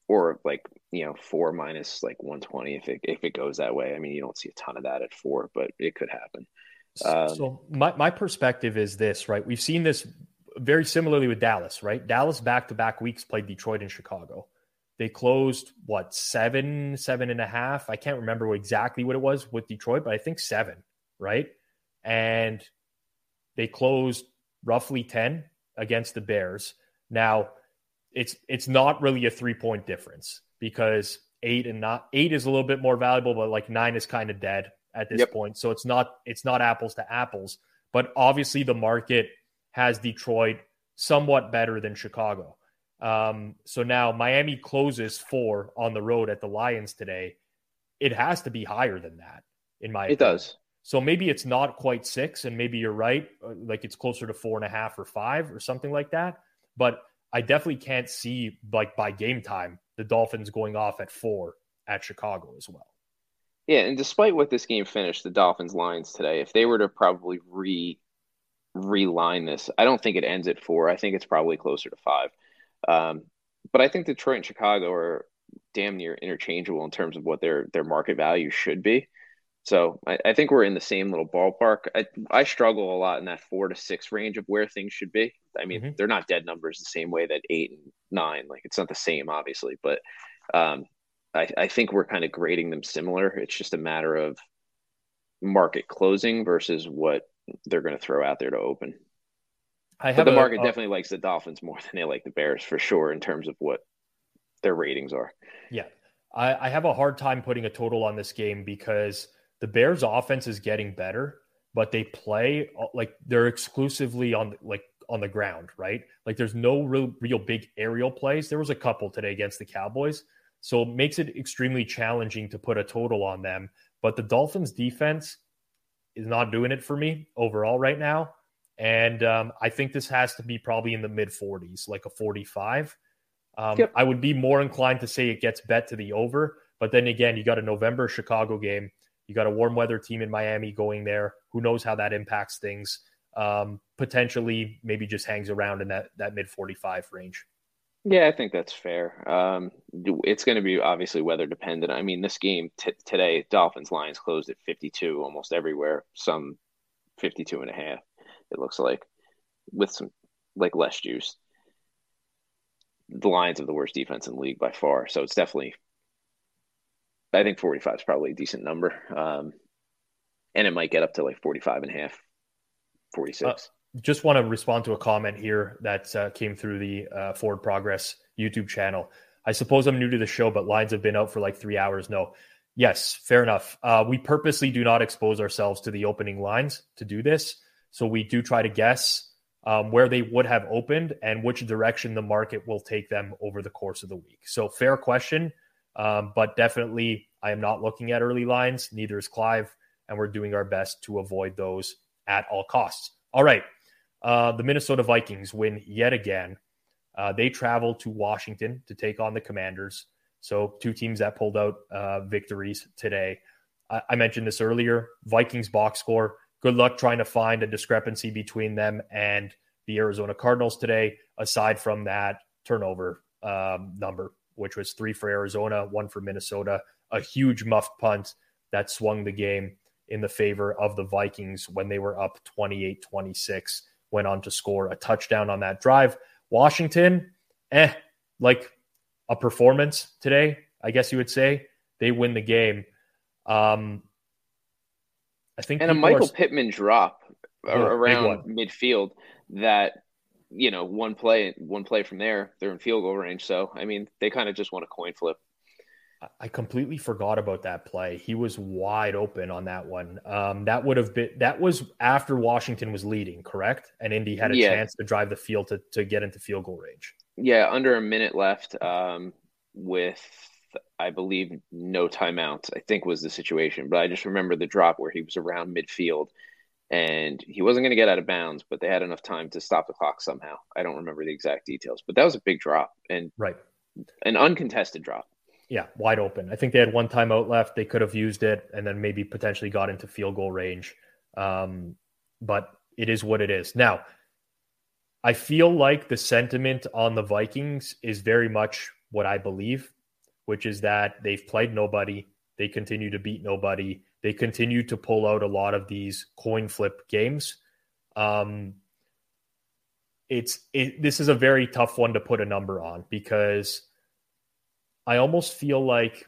or like you know four minus like 120 if it if it goes that way. I mean you don't see a ton of that at four but it could happen. Um, so my, my perspective is this right? We've seen this very similarly with dallas right? Dallas back-to-back weeks played detroit and chicago. They closed what seven seven and a half? I can't remember exactly what it was with detroit but i think seven right? And they closed roughly 10 against the bears. Now it's it's not really a three point difference because eight and not eight is a little bit more valuable, but like nine is kind of dead at this yep. point. So it's not it's not apples to apples. But obviously the market has Detroit somewhat better than Chicago. Um, so now Miami closes four on the road at the Lions today. It has to be higher than that, in my it opinion. does. So maybe it's not quite six, and maybe you're right, uh, like it's closer to four and a half or five or something like that. But I definitely can't see like by game time the Dolphins going off at four at Chicago as well. Yeah, and despite what this game finished, the Dolphins lines today, if they were to probably re reline this, I don't think it ends at four. I think it's probably closer to five. Um, but I think Detroit and Chicago are damn near interchangeable in terms of what their their market value should be. So I, I, think we're in the same little ballpark. I, I struggle a lot in that four to six range of where things should be. I mean, mm-hmm. they're not dead numbers the same way that eight and nine, like it's not the same, obviously, but um, I, I think we're kind of grading them similar. It's just a matter of market closing versus what they're going to throw out there to open. I have but the market a, definitely likes the Dolphins more than they like the Bears for sure in terms of what their ratings are. Yeah. I, I have a hard time putting a total on this game because – the Bears offense is getting better, but they play uh, like they're exclusively on like on the ground, right? Like there's no real real big aerial plays. There was a couple today against the Cowboys. So it makes it extremely challenging to put a total on them. But the Dolphins defense is not doing it for me overall right now. And um, I think this has to be probably in the mid 40s, like a 45. Um, yep. I would be more inclined to say it gets bet to the over. But then again, you got a November Chicago game you got a warm weather team in Miami going there. Who knows how that impacts things? um, potentially maybe just hangs around in that that mid 45 range. Yeah, I think that's fair. Um, it's going to be obviously weather dependent. I mean, this game t- today, Dolphins Lions closed at 52 almost everywhere, some 52 and a half, it looks like, with some like less juice. The Lions have the worst defense in the league by far. So it's definitely, I think 45 is probably a decent number. Um, and it might get up to like 45 and a half, 46. Uh, just want to respond to a comment here that uh, came through the uh, Forward Progress YouTube channel. I suppose I'm new to the show, but lines have been out for like three hours. No. Yes, fair enough. Uh, we purposely do not expose ourselves to the opening lines to do this. So we do try to guess um, where they would have opened and which direction the market will take them over the course of the week. So, fair question. Um, but definitely, I am not looking at early lines. Neither is Clive. And we're doing our best to avoid those at all costs. All right. Uh, the Minnesota Vikings win yet again. Uh, they travel to Washington to take on the Commanders. So, two teams that pulled out uh, victories today. I-, I mentioned this earlier Vikings box score. Good luck trying to find a discrepancy between them and the Arizona Cardinals today, aside from that turnover um, number, which was three for Arizona, one for Minnesota. A huge muffed punt that swung the game in the favor of the Vikings when they were up 28 26 went on to score a touchdown on that drive. Washington, eh, like a performance today, I guess you would say. They win the game. Um, I think and a Michael are... Pittman drop yeah, around midfield that you know one play one play from there they're in field goal range. So I mean they kind of just want a coin flip. I completely forgot about that play. He was wide open on that one. Um, that would have been that was after Washington was leading, correct? And Indy had a yeah. chance to drive the field to, to get into field goal range. Yeah, under a minute left, um, with I believe no timeouts. I think was the situation, but I just remember the drop where he was around midfield and he wasn't going to get out of bounds, but they had enough time to stop the clock somehow. I don't remember the exact details, but that was a big drop and right, an uncontested drop. Yeah, wide open. I think they had one timeout left. They could have used it and then maybe potentially got into field goal range. Um, but it is what it is. Now, I feel like the sentiment on the Vikings is very much what I believe, which is that they've played nobody. They continue to beat nobody. They continue to pull out a lot of these coin flip games. Um, it's it, this is a very tough one to put a number on because I almost feel like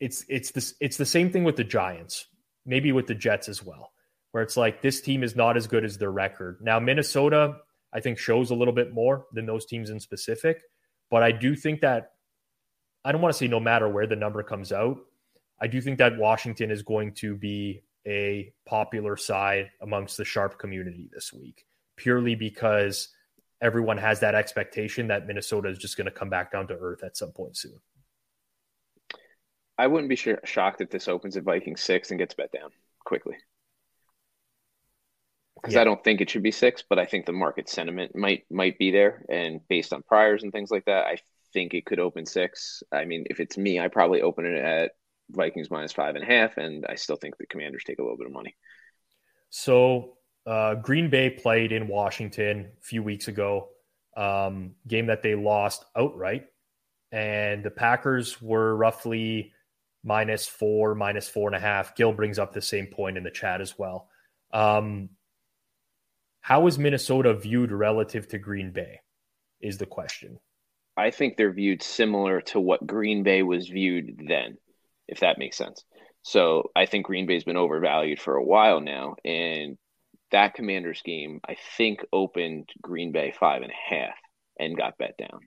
it's it's this it's the same thing with the Giants, maybe with the Jets as well, where it's like this team is not as good as their record. Now Minnesota, I think, shows a little bit more than those teams in specific, but I do think that I don't want to say no matter where the number comes out, I do think that Washington is going to be a popular side amongst the sharp community this week, purely because everyone has that expectation that Minnesota is just going to come back down to earth at some point soon. I wouldn't be sh- shocked if this opens at Viking six and gets bet down quickly. Because yeah. I don't think it should be six, but I think the market sentiment might might be there, and based on priors and things like that, I think it could open six. I mean, if it's me, I probably open it at Vikings minus five and a half, and I still think the Commanders take a little bit of money. So uh, Green Bay played in Washington a few weeks ago, um, game that they lost outright, and the Packers were roughly minus four, minus four and a half. Gil brings up the same point in the chat as well. Um, how is Minnesota viewed relative to Green Bay? Is the question. I think they're viewed similar to what Green Bay was viewed then if that makes sense. So I think Green Bay's been overvalued for a while now, and that Commanders game I think opened Green Bay five and a half and got bet down.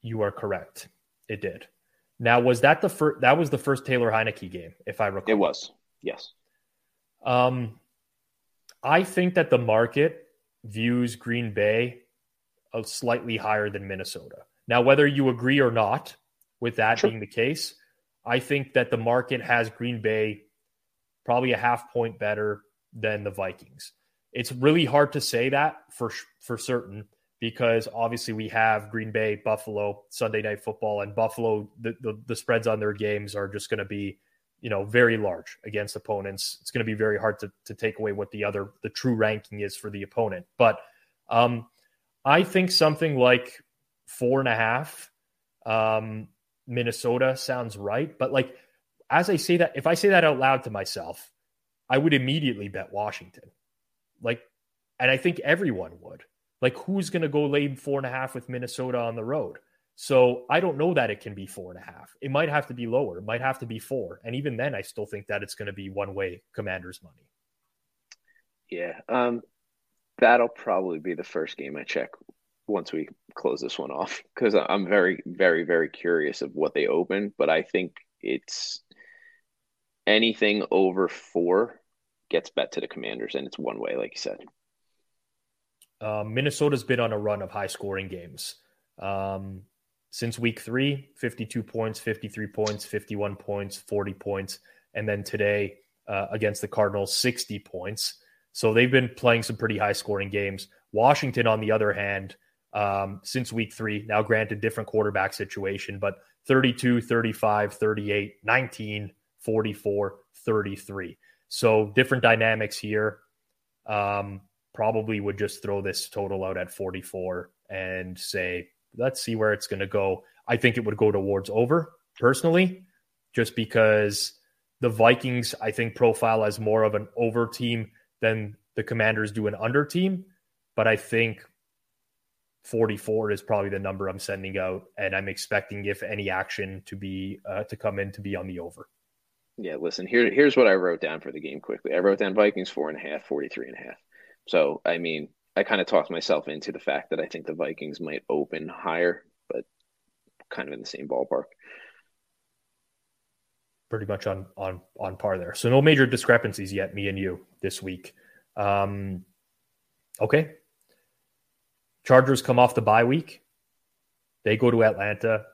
You are correct. It did. Now was that the first? That was the first Taylor Heinicke game, if I recall. It was. Yes. Um, I think that the market views Green Bay a slightly higher than Minnesota. Now, whether you agree or not with that being the case, I think that the market has Green Bay probably a half point better than the Vikings. It's really hard to say that for for certain because obviously we have Green Bay, Buffalo, Sunday night football, and Buffalo. The the, the spreads on their games are just going to be you know, very large against opponents. It's going to be very hard to, to take away what the other, the true ranking is for the opponent. But um, I think something like four and a half um, Minnesota sounds right. But like, as I say that, if I say that out loud to myself, I would immediately bet Washington. Like, and I think everyone would. Like, who's going to go lay four and a half with Minnesota on the road? So I don't know that it can be four and a half. It might have to be lower. It might have to be four. And even then, I still think that it's going to be one way Commanders money. Yeah. Um, that'll probably be the first game I check once we close this one off because I'm very, very, very curious of what they open. But I think it's anything over four gets bet to the Commanders, and it's one way, like you said. Uh, Minnesota's been on a run of high scoring games. Um, since week three 52 points, 53 points, 51 points, 40 points. And then today uh, against the Cardinals, 60 points. So they've been playing some pretty high scoring games. Washington, on the other hand, um, since week three, now granted, different quarterback situation, but 32, 35, 38, 19, 44, 33. So different dynamics here. Um, probably would just throw this total out at 44 and say let's see where it's going to go. I think it would go towards over personally, just because the Vikings, I think, profile as more of an over team than the Commanders do an under team. But I think 44 is probably the number I'm sending out, and I'm expecting, if any action, to be uh, to come in to be on the over. Yeah, listen, here, here's what I wrote down for the game quickly. I wrote down Vikings four and a half, 43 and a half. So, I mean, I kind of talked myself into the fact that I think the Vikings might open higher, but kind of in the same ballpark. Pretty much on on on par there. So no major discrepancies yet, me and you this week. Um, okay. Chargers come off the bye week. They go to Atlanta.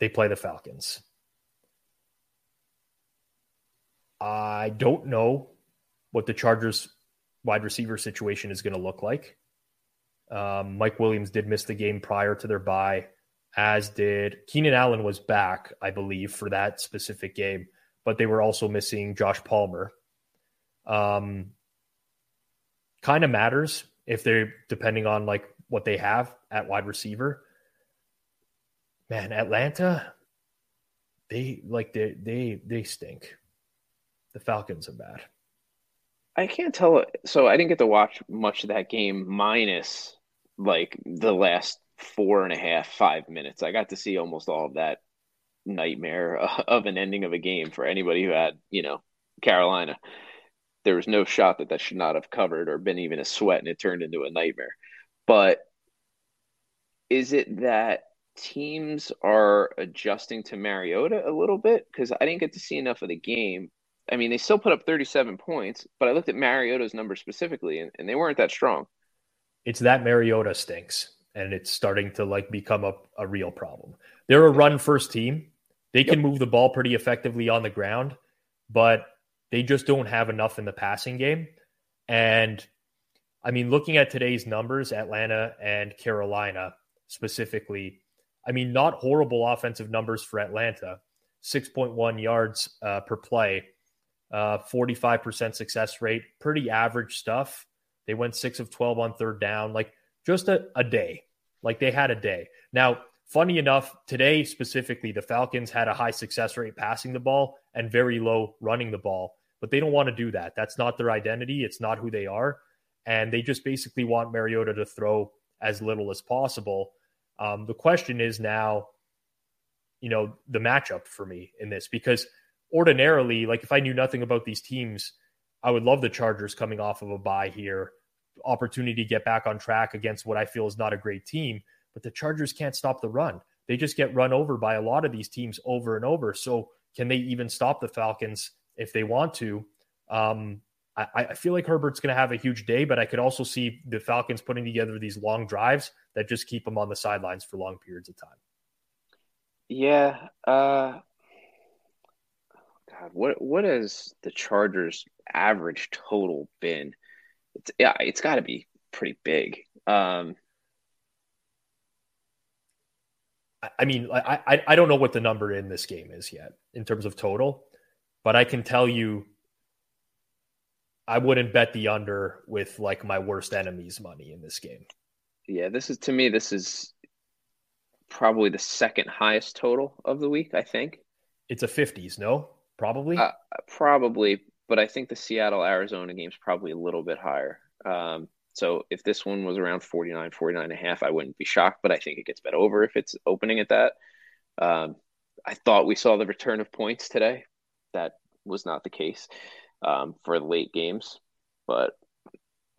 They play the Falcons. I don't know what the Chargers wide receiver situation is going to look like. Um, Mike Williams did miss the game prior to their bye, as did Keenan Allen was back, I believe, for that specific game, but they were also missing Josh Palmer. Um, kind of matters if they're depending on like what they have at wide receiver. Man, Atlanta, they like they they they stink. The Falcons are bad. I can't tell. So I didn't get to watch much of that game, minus like the last four and a half, five minutes. I got to see almost all of that nightmare *laughs* of an ending of a game for anybody who had, you know, Carolina. There was no shot that that should not have covered or been even a sweat, and it turned into a nightmare. But is it that teams are adjusting to Mariota a little bit? Because I didn't get to see enough of the game. I mean, they still put up 37 points, but I looked at Mariota's numbers specifically, and, and they weren't that strong it's that Mariota stinks and it's starting to like become a, a real problem. They're a run first team. They can yep. move the ball pretty effectively on the ground, but they just don't have enough in the passing game. And I mean, looking at today's numbers, Atlanta and Carolina specifically, I mean, not horrible offensive numbers for Atlanta 6.1 yards uh, per play, uh, 45% success rate, pretty average stuff. They went six of 12 on third down, like just a, a day. Like they had a day. Now, funny enough, today specifically, the Falcons had a high success rate passing the ball and very low running the ball, but they don't want to do that. That's not their identity. It's not who they are. And they just basically want Mariota to throw as little as possible. Um, the question is now, you know, the matchup for me in this because ordinarily, like if I knew nothing about these teams, I would love the Chargers coming off of a bye here, opportunity to get back on track against what I feel is not a great team. But the Chargers can't stop the run. They just get run over by a lot of these teams over and over. So can they even stop the Falcons if they want to? Um, I, I, feel like Herbert's going to have a huge day, but I could also see the Falcons putting together these long drives that just keep them on the sidelines for long periods of time. Yeah. Uh, God, what what has the Chargers average total been? It's yeah, it's got to be pretty big. Um, I mean, I, I I don't know what the number in this game is yet in terms of total, but I can tell you I wouldn't bet the under with like my worst enemy's money in this game. Yeah, this is to me this is probably the second highest total of the week, I think. It's a 50s, no? Probably. Uh, probably, but I think the Seattle Arizona game is probably a little bit higher. Um, so if this one was around 49, 49 and a half, I wouldn't be shocked, but I think it gets bet over if it's opening at that. Um, I thought we saw the return of points today. That was not the case um, for late games, but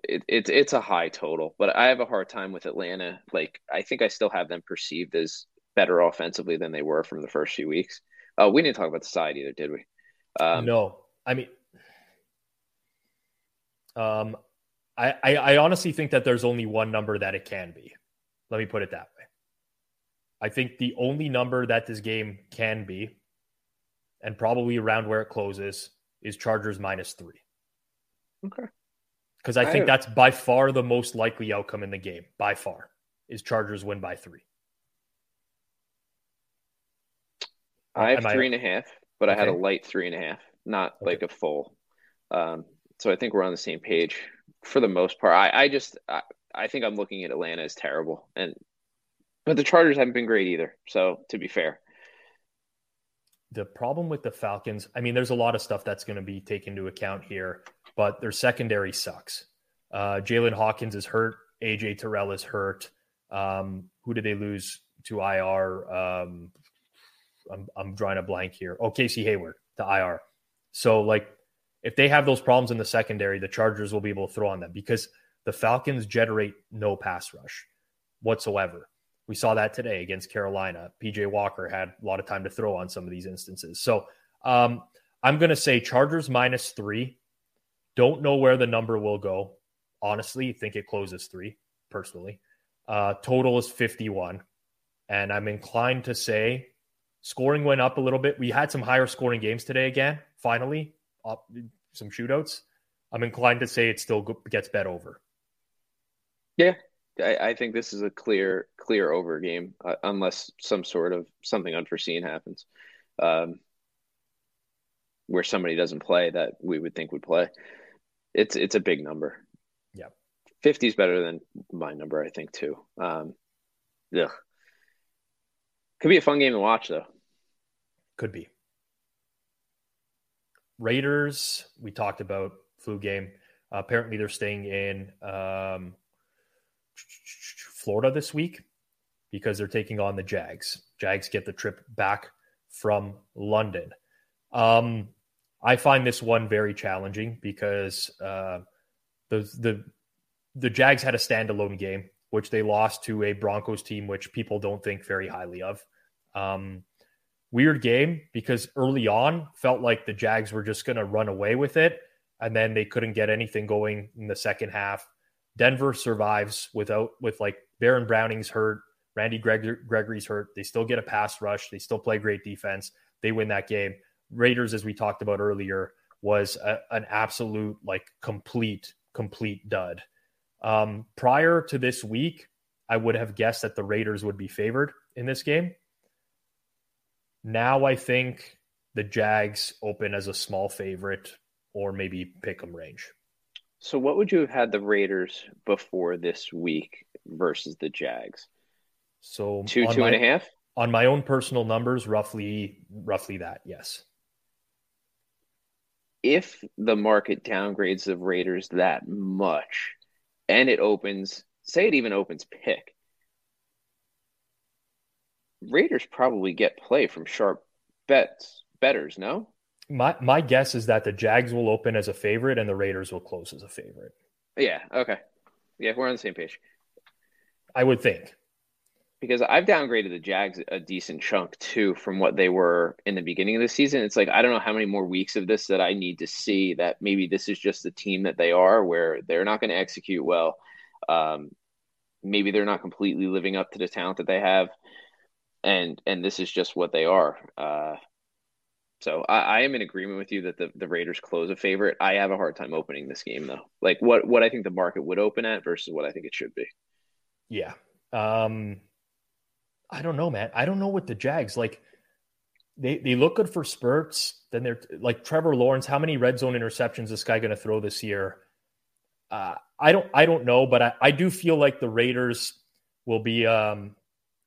it, it's it's a high total. But I have a hard time with Atlanta. Like I think I still have them perceived as better offensively than they were from the first few weeks. Uh, we didn't talk about the side either, did we? Um, no, I mean, um, I, I I honestly think that there's only one number that it can be. Let me put it that way. I think the only number that this game can be, and probably around where it closes, is Chargers minus three. Okay. Because I think I that's by far the most likely outcome in the game. By far, is Chargers win by three. I have Am three I... and a half, but okay. I had a light three and a half, not okay. like a full. Um, so I think we're on the same page for the most part. I, I just I, I think I'm looking at Atlanta as terrible, and but the Chargers haven't been great either. So to be fair, the problem with the Falcons, I mean, there's a lot of stuff that's going to be taken into account here, but their secondary sucks. Uh, Jaylinn Hawkins is hurt. AJ Terrell is hurt. Um, who did they lose to IR? Um, I'm, I'm drawing a blank here. Oh, Casey Hayward to IR. So, like, if they have those problems in the secondary, the Chargers will be able to throw on them because the Falcons generate no pass rush whatsoever. We saw that today against Carolina. PJ Walker had a lot of time to throw on some of these instances. So um, I'm going to say Chargers minus three. Don't know where the number will go. Honestly, think it closes three personally. Uh, total is 51. And I'm inclined to say scoring went up a little bit. We had some higher scoring games today again, finally, up, some shootouts. I'm inclined to say it still gets bet over. Yeah, I, I, think this is a clear clear over game uh, unless some sort of something unforeseen happens, um, where somebody doesn't play that we would think would play. It's it's a big number. Yeah, fifty is better than my number, I think too. Um, ugh. Could be a fun game to watch though. Could be. Raiders, we talked about flu game. Uh, apparently, they're staying in. Um, Florida this week because they're taking on the Jags. Jags get the trip back from London. Um, I find this one very challenging because uh, the the the Jags had a standalone game, which they lost to a Broncos team, which people don't think very highly of. Um, weird game because early on felt like the Jags were just going to run away with it, and then they couldn't get anything going in the second half. Denver survives without with like Baron Browning's hurt, Randy Gregory's hurt. They still get a pass rush. They still play great defense. They win that game. Raiders, as we talked about earlier, was a, an absolute like complete complete dud. Um, prior to this week, I would have guessed that the Raiders would be favored in this game. Now I think the Jags open as a small favorite or maybe pick 'em range. So, what would you have had the Raiders before this week versus the Jags? So two, two my, and a half on my own personal numbers, roughly, roughly that. Yes. If the market downgrades the Raiders that much, and it opens, say it even opens pick, Raiders probably get play from sharp bets betters. No. My my guess is that the Jags will open as a favorite and the Raiders will close as a favorite. Yeah. Okay. Yeah, we're on the same page. I would think. Because I've downgraded the Jags a decent chunk too from what they were in the beginning of the season. It's like I don't know how many more weeks of this that I need to see that maybe this is just the team that they are, where they're not going to execute well. Um, maybe they're not completely living up to the talent that they have, and and this is just what they are. Uh, so I, I, am in agreement with you that the, the Raiders close a favorite. I have a hard time opening this game though. Like what what I think the market would open at versus what I think it should be. Yeah. Um I don't know, man. I don't know what the Jags like they they look good for spurts. Then they're like Trevor Lawrence. How many red zone interceptions this guy going to throw this year? Uh, I don't I don't know, but I, I do feel like the Raiders will be um,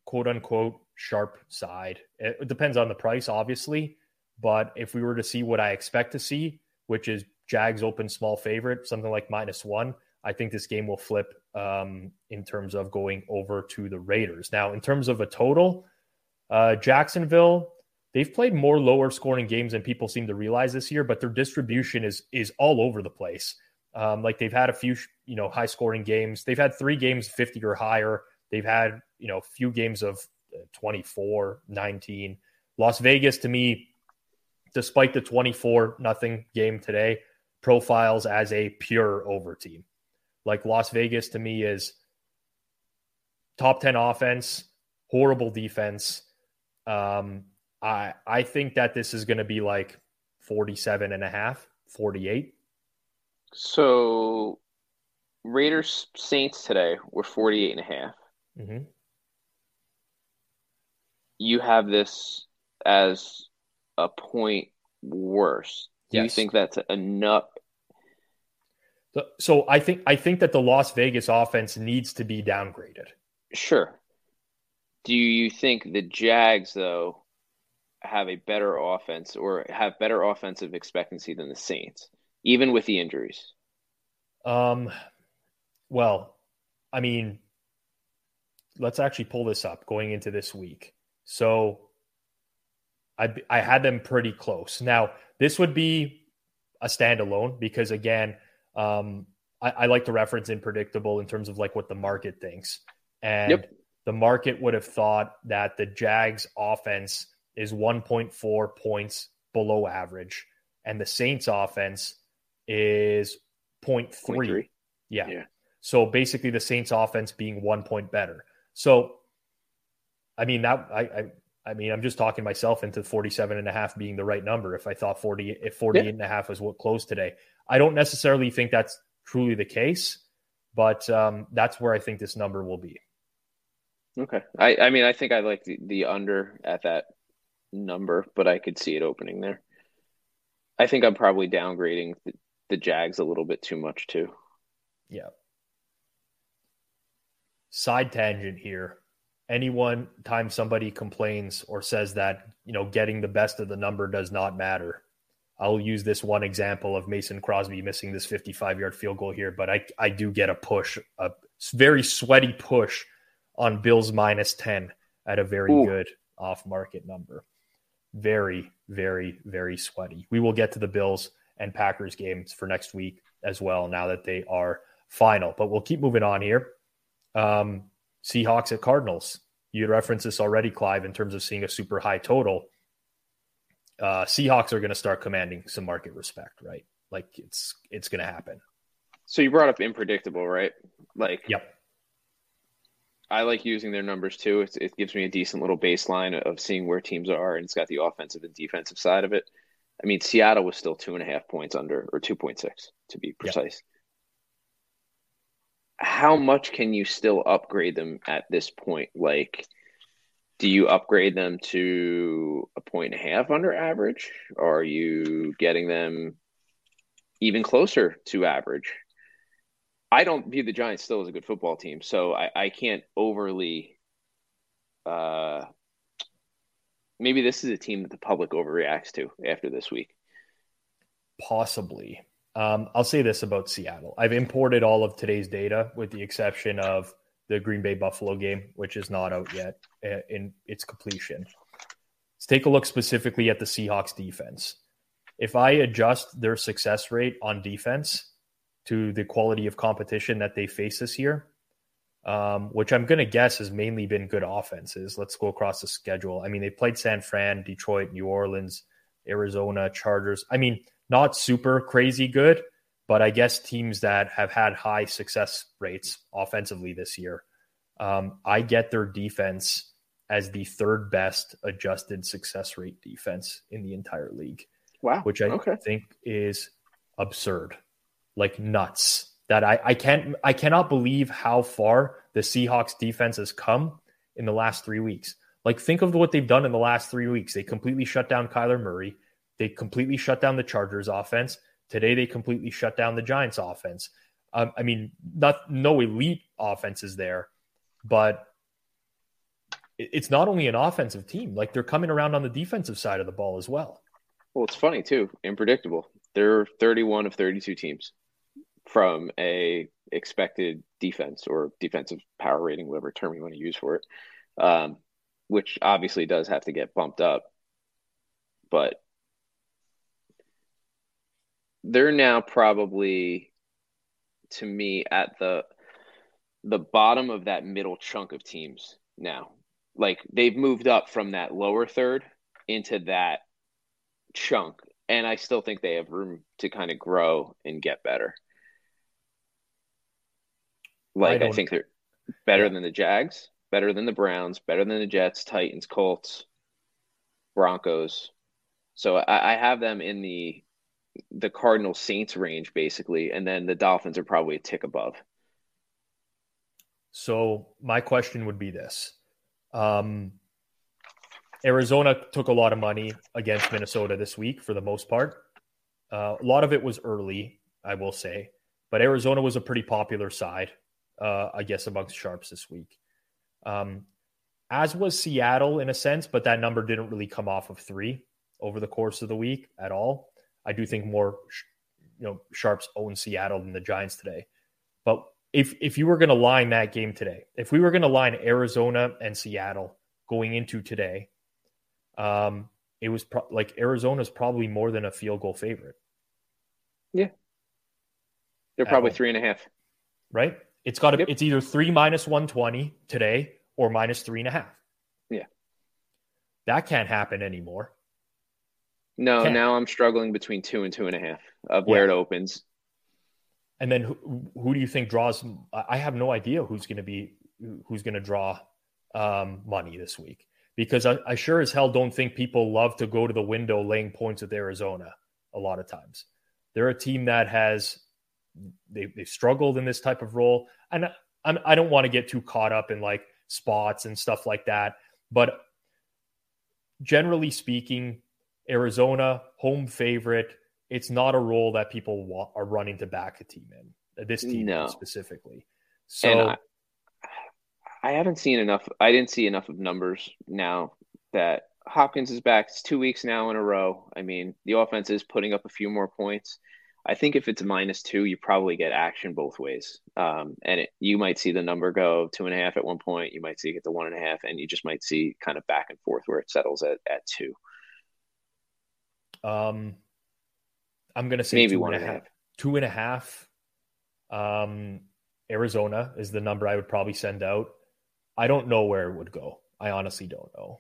quote unquote sharp side. It depends on the price, obviously, but if we were to see what I expect to see, which is Jags open small favorite, something like minus one, I think this game will flip um, in terms of going over to the Raiders. Now, in terms of a total, uh, Jacksonville they've played more lower scoring games than people seem to realize this year, but their distribution is is all over the place. Um, like they've had a few, you know, high scoring games. They've had three games 50 or higher. They've had, you know, a few games of uh, 24, 19. Las Vegas to me, despite the 24 nothing game today, profiles as a pure over team. Like Las Vegas to me is top 10 offense, horrible defense. Um, I I think that this is going to be like 47 and a half, 48. So Raiders Saints today were 48 and a half. Mm-hmm. You have this as a point worse. Do yes. you think that's enough? So I think I think that the Las Vegas offense needs to be downgraded. Sure. Do you think the Jags though have a better offense or have better offensive expectancy than the Saints, even with the injuries? Um, well, I mean, let's actually pull this up going into this week. So I I had them pretty close. Now this would be a standalone because again, um, I, I like to reference inpredictable in terms of like what the market thinks, and yep. the market would have thought that the Jags offense is 1.4 points below average, and the Saints offense is 0.3. 0.3. Yeah. yeah. So basically, the Saints offense being one point better. So, I mean, that I, I, I mean, I'm just talking myself into 47 and a half being the right number. If I thought 40, if 48 yeah. and a half was what closed today, I don't necessarily think that's truly the case, but um, that's where I think this number will be. Okay. I, I mean, I think I like the, the under at that number, but I could see it opening there. I think I'm probably downgrading the, the Jags a little bit too much too. Yeah. Side tangent here. Anyone time somebody complains or says that, you know, getting the best of the number does not matter. I'll use this one example of Mason Crosby missing this 55 yard field goal here, but I, I do get a push, a very sweaty push on Bills minus 10 at a very Ooh. good off market number very, very, very sweaty. We will get to the Bills and Packers games for next week as well now that they are final. But we'll keep moving on here. Um, Seahawks at Cardinals. You referenced this already, Clive, in terms of seeing a super high total. Uh, Seahawks are going to start commanding some market respect, right? Like it's it's going to happen. So you brought up inpredictable, right? Like, yep. I like using their numbers too. It's, it gives me a decent little baseline of seeing where teams are, and it's got the offensive and defensive side of it. I mean, Seattle was still two and a half points under, or two point six to be precise. Yep. How much can you still upgrade them at this point? Like, do you upgrade them to a point and a half under average? Or are you getting them even closer to average? I don't view the Giants still as a good football team, so I, I can't overly. Uh, maybe this is a team that the public overreacts to after this week. Possibly. Um, I'll say this about Seattle. I've imported all of today's data with the exception of the Green Bay Buffalo game, which is not out yet in its completion. Let's take a look specifically at the Seahawks defense. If I adjust their success rate on defense to the quality of competition that they face this year, um, which I'm going to guess has mainly been good offenses. Let's go across the schedule. I mean, they played San Fran, Detroit, New Orleans, Arizona, Chargers. I mean, not super crazy good, but I guess teams that have had high success rates offensively this year. Um, I get their defense as the third best adjusted success rate defense in the entire league. Wow. Which I okay. think is absurd like nuts. That I, I can't I cannot believe how far the Seahawks defense has come in the last three weeks. Like, think of what they've done in the last three weeks. They completely shut down Kyler Murray. They completely shut down the Chargers offense. Today, they completely shut down the Giants offense. Um, I mean, not no elite offenses there, but it's not only an offensive team. Like they're coming around on the defensive side of the ball as well. Well, it's funny too, inpredictable. They're 31 of 32 teams from a expected defense or defensive power rating, whatever term you want to use for it, um, which obviously does have to get bumped up. But they're now probably, to me, at the the bottom of that middle chunk of teams now. Like they've moved up from that lower third into that chunk, and I still think they have room to kind of grow and get better. Like I, I think they're better yeah. than the Jags, better than the Browns, better than the Jets, Titans, Colts, Broncos. So I, I have them in the the Cardinal Saints range basically, and then the Dolphins are probably a tick above. So my question would be this: um, Arizona took a lot of money against Minnesota this week for the most part. Uh, a lot of it was early, I will say, but Arizona was a pretty popular side, uh, I guess, amongst sharps this week. Um, as was Seattle in a sense, but that number didn't really come off of three over the course of the week at all. I do think more, you know, sharps own Seattle than the Giants today. But if if you were going to line that game today, if we were going to line Arizona and Seattle going into today, um, it was pro- like Arizona's probably more than a field goal favorite. Yeah, they're probably three and a half. Right. It's got to. Yep. It's either three minus one twenty today or minus three and a half. Yeah, that can't happen anymore. No, can't. now I'm struggling between two and two and a half of where yeah. it opens. And then who, who do you think draws? I have no idea who's going to be who's going to draw um, money this week because I, I, sure as hell don't think people love to go to the window laying points with Arizona a lot of times. They're a team that has they they've struggled in this type of role, and I, I don't want to get too caught up in like spots and stuff like that. But generally speaking, Arizona home favorite. It's not a role that people want, are running to back a team in. This team no. specifically. So I haven't seen enough. I didn't see enough of numbers now that Hopkins is back. It's two weeks now in a row. I mean, the offense is putting up a few more points. I think if it's minus two, you probably get action both ways. Um, and it, you might see the number go two and a half at one point. You might see it get to one and a half, and you just might see kind of back and forth where it settles at, at two. Um, I'm going to say maybe one and a half. half. Two and a half. Um, Arizona is the number I would probably send out. I don't know where it would go. I honestly don't know.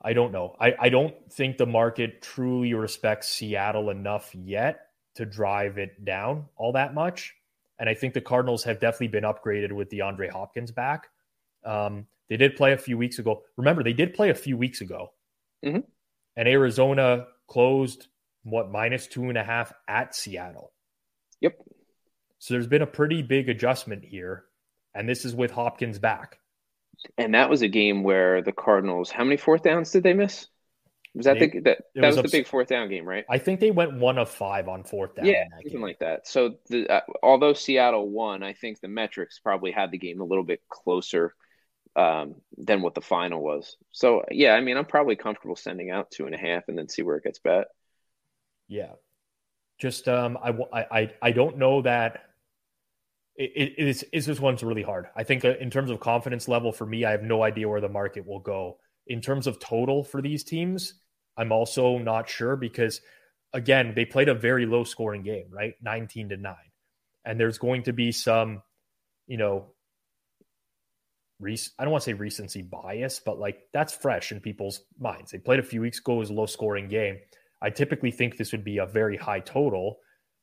I don't know. I, I don't think the market truly respects Seattle enough yet to drive it down all that much. And I think the Cardinals have definitely been upgraded with DeAndre Hopkins back. Um, they did play a few weeks ago. Remember, they did play a few weeks ago. Mm-hmm. And Arizona closed, what, minus two and a half at Seattle. Yep. So there's been a pretty big adjustment here and this is with Hopkins back. And that was a game where the Cardinals, how many fourth downs did they miss? Was that they, the that, that was, was the big fourth down game, right? I think they went one of five on fourth down. Yeah, something like that. So the, uh, although Seattle won, I think the metrics probably had the game a little bit closer um, than what the final was. So yeah, I mean, I'm probably comfortable sending out two and a half and then see where it gets bet. Yeah, just um, I I I don't know that it, is, is this one's really hard. I think uh, in terms of confidence level for me, I have no idea where the market will go. In terms of total for these teams, I'm also not sure because again, they played a very low scoring game, right? 19 to 9. And there's going to be some, you know, rec- I don't want to say recency bias, but like that's fresh in people's minds. They played a few weeks ago as a low scoring game. I typically think this would be a very high total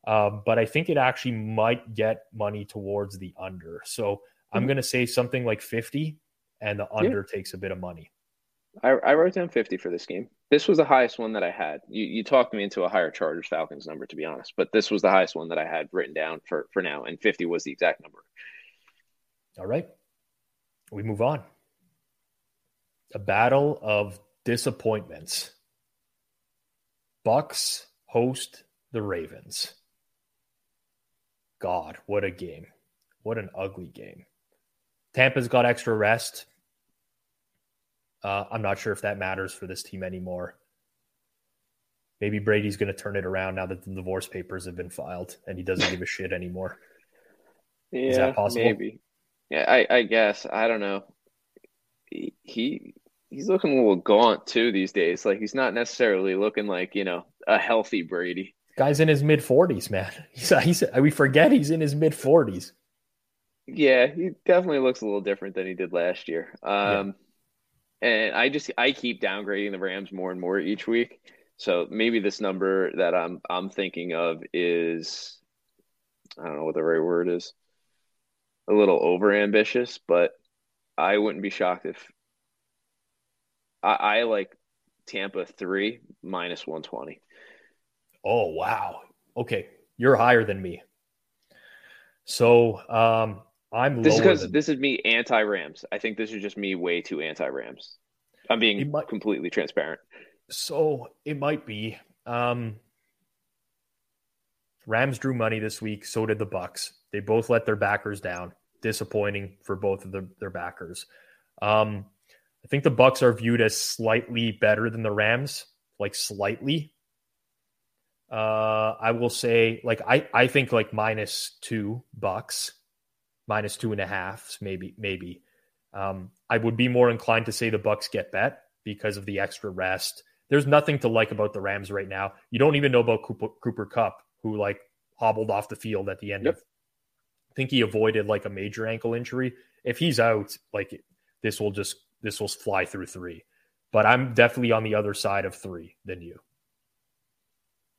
um, but I think it actually might get money towards the under. So I'm mm-hmm. going to say something like 50, and the under yeah. takes a bit of money. I, I, wrote down 50 for this game. This was the highest one that I had. You, you talked me into a higher Chargers Falcons number, to be honest, but this was the highest one that I had written down for, for now, and 50 was the exact number. All right. We move on. a battle of disappointments. Bucs host the Ravens. God, what a game. What an ugly game. Tampa's got extra rest. Uh, I'm not sure if that matters for this team anymore. Maybe Brady's going to turn it around now that the divorce papers have been filed and he doesn't give a shit anymore. Yeah, Is that possible? Maybe. Yeah, I, I guess. I don't know. He, he he's looking a little gaunt too these days. Like he's not necessarily looking like you know a healthy Brady. Guy's in his mid 40s, man. *laughs* He's, he's we forget he's in his mid 40s. Yeah, he definitely looks a little different than he did last year. Um, yeah. and I just I keep downgrading the Rams more and more each week. So maybe this number that I'm I'm thinking of is I don't know what the right word is. A little over ambitious, but I wouldn't be shocked if I, I like Tampa three minus one twenty. Oh wow. Okay. You're higher than me. So um I'm this is because than... this is me anti Rams. I think this is just me way too anti Rams. I'm being might... completely transparent. So it might be. Um Rams drew money this week, so did the Bucs. They both let their backers down. Disappointing for both of the, their backers. Um, I think the Bucs are viewed as slightly better than the Rams, like slightly. Uh, I will say, like I, I think like minus two Bucs, minus two and a half, maybe, maybe. Um, I would be more inclined to say the Bucs get bet because of the extra rest. There's nothing to like about the Rams right now. You don't even know about Cooper, Cooper Kupp, who like hobbled off the field at the end yep. of. I think he avoided like a major ankle injury. If he's out, like this will just this will fly through three. But I'm definitely on the other side of three than you.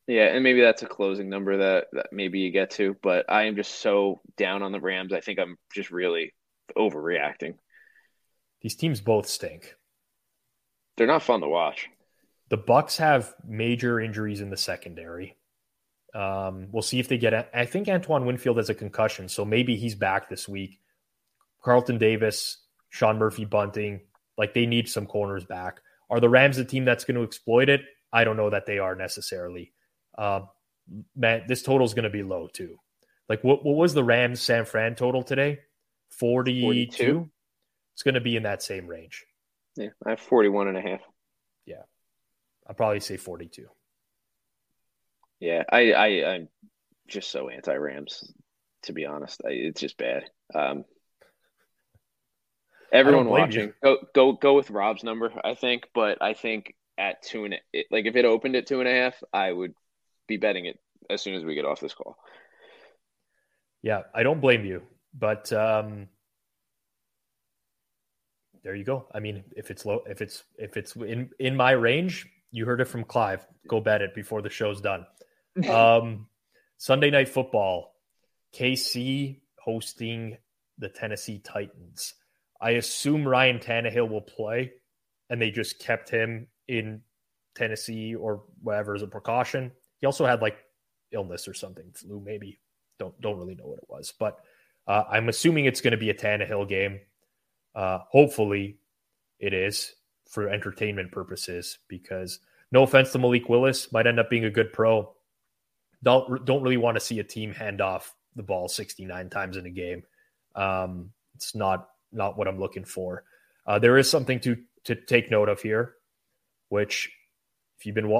Yeah, and maybe that's a closing number that, that maybe you get to, but I am just so down on the Rams. I think I'm just really overreacting. These teams both stink. They're not fun to watch. The Bucs have major injuries in the secondary. Um, we'll see if they get. I think Antoine Winfield has a concussion, so maybe he's back this week. Carlton Davis, Sean Murphy Bunting, like they need some corners back. Are the Rams a team that's going to exploit it? I don't know that they are necessarily. Uh, man, this total is going to be low too. Like what, what was the Rams San Fran total today? 42? 42? It's going to be in that same range. Yeah, I have 41 and a half. Yeah. I'll probably say 42. Yeah, I, I I'm just so anti Rams to be honest. I, it's just bad. Um, everyone watching, you. go go go with Rob's number. I think, but I think at two and like if it opened at two and a half, I would be betting it as soon as we get off this call. Yeah, I don't blame you, but um, there you go. I mean, if it's low, if it's if it's in in my range, you heard it from Clive. Go bet it before the show's done. Um, Sunday night football, KC hosting the Tennessee Titans. I assume Ryan Tannehill will play, and they just kept him in Tennessee or whatever as a precaution. He also had like illness or something, flu maybe. Don't don't really know what it was, but uh, I'm assuming it's going to be a Tannehill game. Uh, hopefully, it is for entertainment purposes because no offense to Malik Willis, might end up being a good pro. Don't don't really want to see a team hand off the ball 69 times in a game. Um, it's not not what I'm looking for. Uh, there is something to to take note of here, which if you've been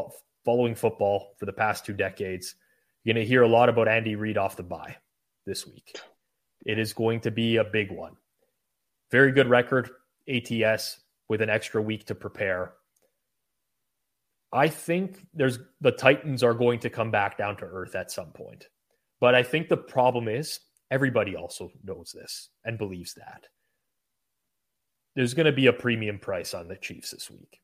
following football for the past two decades, you're going to hear a lot about Andy Reid off the bye this week. It is going to be a big one. Very good record, ATS, with an extra week to prepare. I think there's the Titans are going to come back down to earth at some point. But I think the problem is everybody also knows this and believes that. There's going to be a premium price on the Chiefs this week,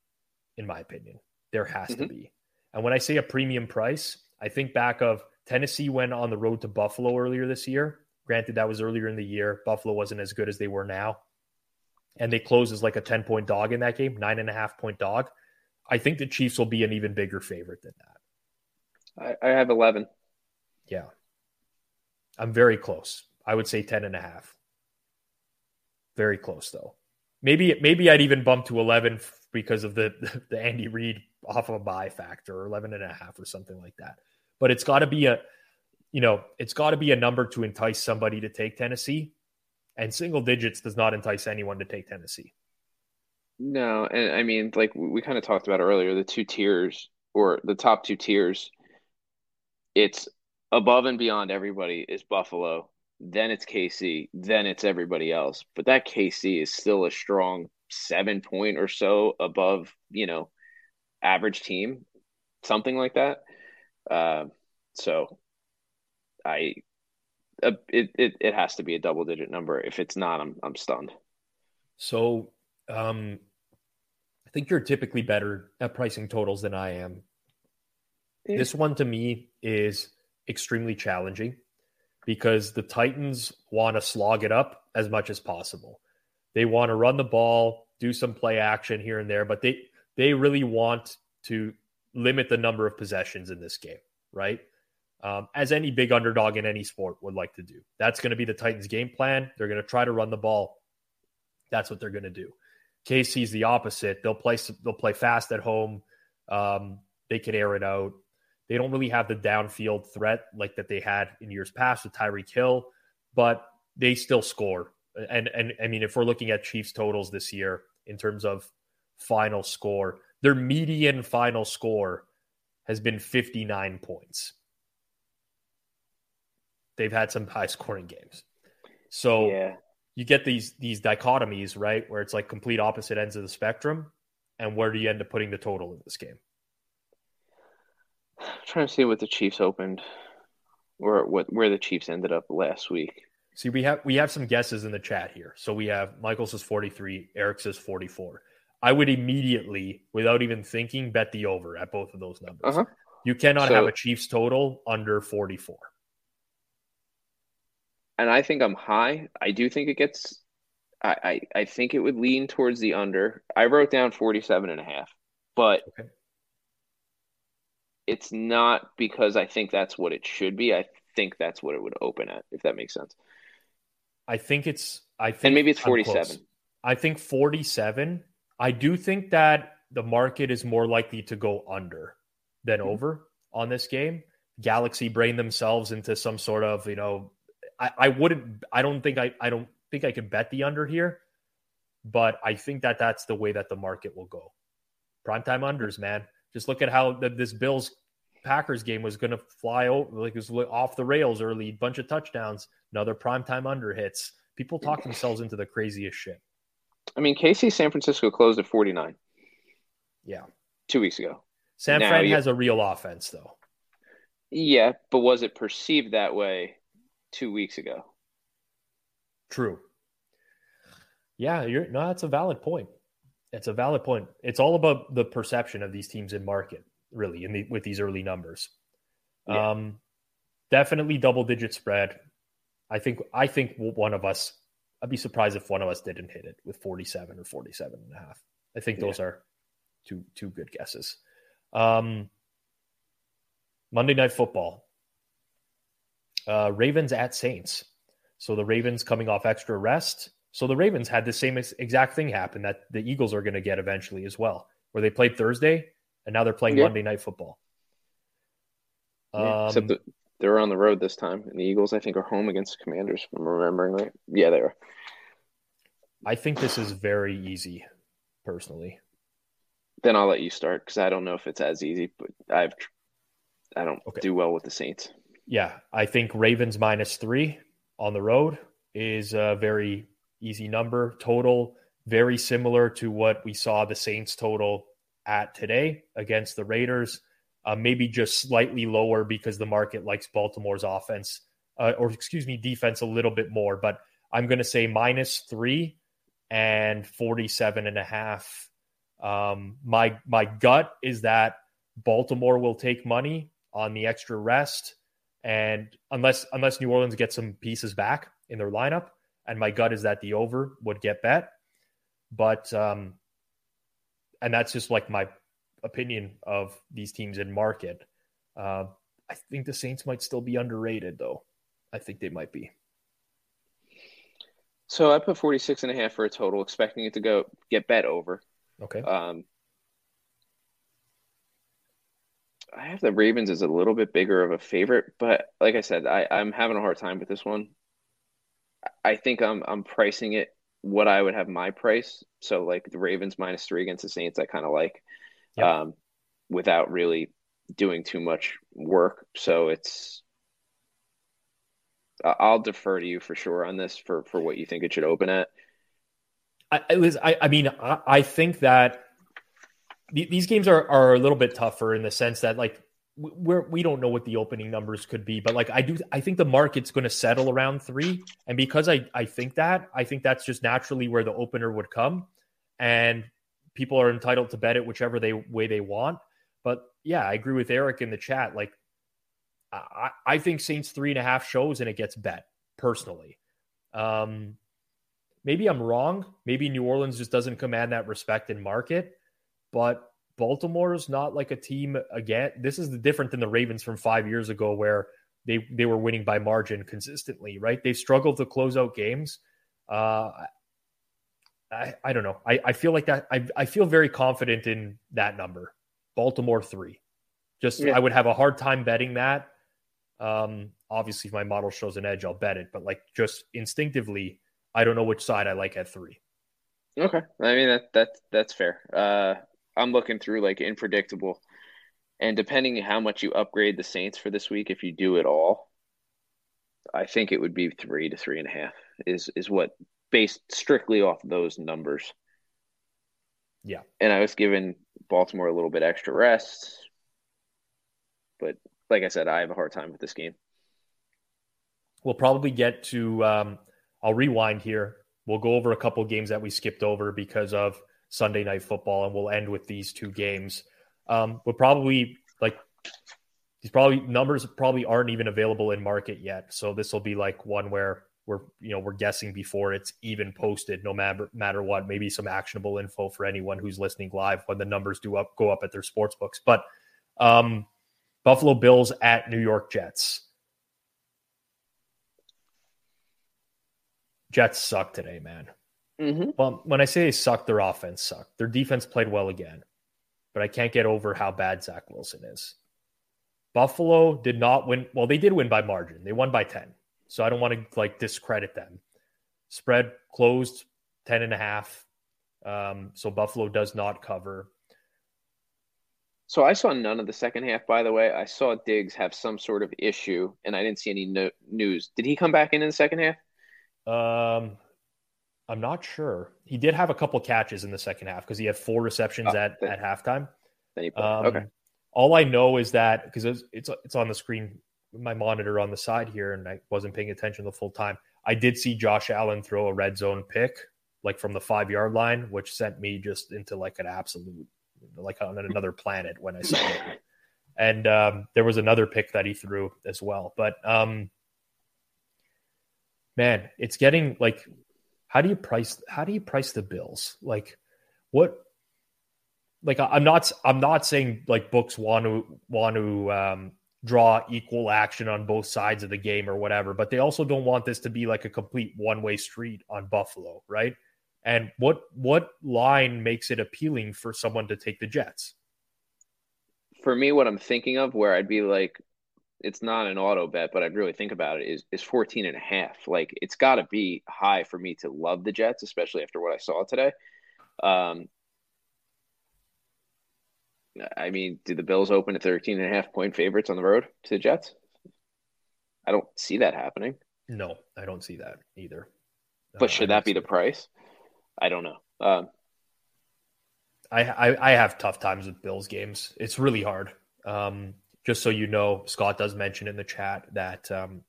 in my opinion. There has mm-hmm. to be. And when I say a premium price, I think back of Tennessee went on the road to Buffalo earlier this year. Granted, that was earlier in the year. Buffalo wasn't as good as they were now. And they closed as like a 10 point dog in that game, nine and a half point dog. I think the Chiefs will be an even bigger favorite than that. I, I have 11. Yeah. I'm very close. I would say 10 and a half. Very close, though. maybe maybe I'd even bump to 11 because of the *laughs* the Andy Reid off of a bye factor or 11 and a half or something like that. But it's got to be a you know, it's got to be a number to entice somebody to take Tennessee. And single digits does not entice anyone to take Tennessee. No, and I mean, like we kind of talked about earlier, the two tiers or the top two tiers, it's above and beyond everybody is Buffalo, then it's KC, then it's everybody else. But that KC is still a strong seven point or so above, you know, average team, something like that. Uh, so I uh, it, it it has to be a double digit number. If it's not, I'm I'm stunned. So um I think you're typically better at pricing totals than I am. Yeah. This one to me is extremely challenging because the Titans want to slog it up as much as possible. They want to run the ball, do some play action here and there, but they they really want to limit the number of possessions in this game, right? um, as any big underdog in any sport would like to do. That's going to be the Titans' game plan. They're going to try to run the ball. That's what they're going to do. KC's the opposite. They'll play. They'll play fast at home. Um, they can air it out. They don't really have the downfield threat like that they had in years past with Tyreek Hill, but they still score. And and I mean, if we're looking at Chiefs totals this year in terms of final score, their median final score has been 59 points they've had some high scoring games. So yeah. You get these these dichotomies, right? Where it's like complete opposite ends of the spectrum. And where do you end up putting the total in this game? I'm *sighs* trying to see what the Chiefs opened or what where the Chiefs ended up last week. See, we have we have some guesses in the chat here. So we have Michael says 43, Eric says 44. I would immediately, without even thinking, bet the over at both of those numbers. Uh-huh. You cannot so, have a Chiefs total under 44 and I think I'm high. I do think it gets I, I, I think it would lean towards the under. I wrote down 47 and a half, but okay. it's not because I think that's what it should be. I think that's what it would open at, if that makes sense. I think it's I think And maybe it's 47. I think 47. I do think that the market is more likely to go under than mm-hmm. over on this game. Galaxy brain themselves into some sort of, you know, I, I wouldn't. I don't think I. I don't think I could bet the under here, but I think that that's the way that the market will go. Primetime unders, man. Just look at how the, this Bills Packers game was going to fly over, like it was off the rails early, bunch of touchdowns, another primetime under hits. People talk themselves into the craziest shit. I mean, KC San Francisco closed at 49. Yeah. Two weeks ago. San Fran has a real offense, though. Yeah, but was it perceived that way two weeks ago. True. Yeah, you're no, that's a valid point. It's a valid point. It's all about the perception of these teams in market, really, in the with these early numbers. Yeah. Um, definitely double digit spread. I think I think one of us. I'd be surprised if one of us didn't hit it with 47 or 47 and a half. I think those yeah. are two two good guesses. Um, Monday Night Football. Uh, Ravens at Saints. So the Ravens coming off extra rest. So the Ravens had the same exact thing happen that the Eagles are going to get eventually as well, where they played Thursday and now they're playing yeah. Monday Night Football. Yeah, um, except that they're on the road this time, and the Eagles, I think, are home against the Commanders. If I'm remembering right. Yeah, they are. I think this is very easy, personally. Then I'll let you start because I don't know if it's as easy, but I've I don't okay. do well with the Saints yeah, I think Ravens minus three on the road is a very easy number. Total very similar to what we saw the Saints total at today against the Raiders. Uh, maybe just slightly lower because the market likes Baltimore's offense, uh, or excuse me, defense a little bit more. But I'm going to say minus three and 47 and a half. Um, my my gut is that Baltimore will take money on the extra rest. And unless unless New Orleans gets some pieces back in their lineup, and my gut is that the over would get bet. But um, and that's just like my opinion of these teams in market. Uh, I think the Saints might still be underrated, though. I think they might be. So I put 46 and a half for a total, expecting it to go get bet over. Okay. Um, I have the Ravens as a little bit bigger of a favorite, but like I said, I, I'm having a hard time with this one. I think I'm I'm pricing it what I would have my price. So like the Ravens minus three against the Saints, I kind of like, yep. um, without really doing too much work. So it's I'll defer to you for sure on this for for what you think it should open at. I, was I, I mean, I, I think that these games are, are a little bit tougher in the sense that like we're we don't know what the opening numbers could be, but like I do, I think the market's going to settle around three, and because I I think that I think that's just naturally where the opener would come, and people are entitled to bet it whichever they way they want. But yeah, I agree with Eric in the chat. Like I I think Saints three and a half shows and it gets bet personally. Um, maybe I'm wrong. Maybe New Orleans just doesn't command that respect in market but Baltimore is not like a team again. This is different than the Ravens from five years ago, where they they were winning by margin consistently. Right? They've struggled to close out games. Uh, I I don't know. I I feel like that. I I feel very confident in that number. Baltimore three. Just yeah. I would have a hard time betting that. Um, obviously, if my model shows an edge, I'll bet it. But like just instinctively, I don't know which side I like at three. Okay, I mean that that that's fair. Uh, I'm looking through like inpredictable, and depending on how much you upgrade the Saints for this week, if you do it all, I think it would be three to three and a half. Is is what based strictly off those numbers. Yeah, and I was giving Baltimore a little bit extra rest, but like I said, I have a hard time with this game. We'll probably get to. Um, I'll rewind here. We'll go over a couple games that we skipped over because of Sunday night football, and we'll end with these two games. Um, but probably like these probably numbers probably aren't even available in market yet. So this will be like one where we're you know we're guessing before it's even posted, no matter matter what. Maybe some actionable info for anyone who's listening live when the numbers do up go up at their sports books. But um, Buffalo Bills at New York Jets. Jets suck today, man. Mm-hmm. Well, when I say they suck, their offense sucked. Their defense played well again, but I can't get over how bad Zach Wilson is. Buffalo did not win. Well, they did win by margin. They won by 10. So I don't want to like discredit them. Spread closed 10 and a half. Um, so Buffalo does not cover. So I saw none of the second half, by the way. I saw Diggs have some sort of issue, and I didn't see any no- news. Did he come back in in the second half? Um, I'm not sure. He did have a couple catches in the second half because he had four receptions oh, at, then, at halftime. Um, okay. All I know is that because it's, it's it's on the screen, my monitor on the side here, and I wasn't paying attention the full time. I did see Josh Allen throw a red zone pick, like from the five yard line, which sent me just into like an absolute, like on another planet when I saw it. *laughs* And um, there was another pick that he threw as well. But um, man, it's getting like how do you price how do you price the bills? Like what like i'm not i'm not saying like books want to want to um, draw equal action on both sides of the game or whatever but they also don't want this to be like a complete one-way street on buffalo right? And what what line makes it appealing for someone to take the jets? For me what i'm thinking of where i'd be like it's not an auto bet, but I'd really think about it is is 14 and a half. Like it's got to be high for me to love the Jets, especially after what I saw today. Um, I mean, do the Bills open at 13 and a half point favorites on the road to the Jets? I don't see that happening. No, I don't see that either. But uh, should that be the price? I don't know. Um, I, I, I have tough times with Bills games. It's really hard. Um, just so you know, Scott does mention in the chat that um,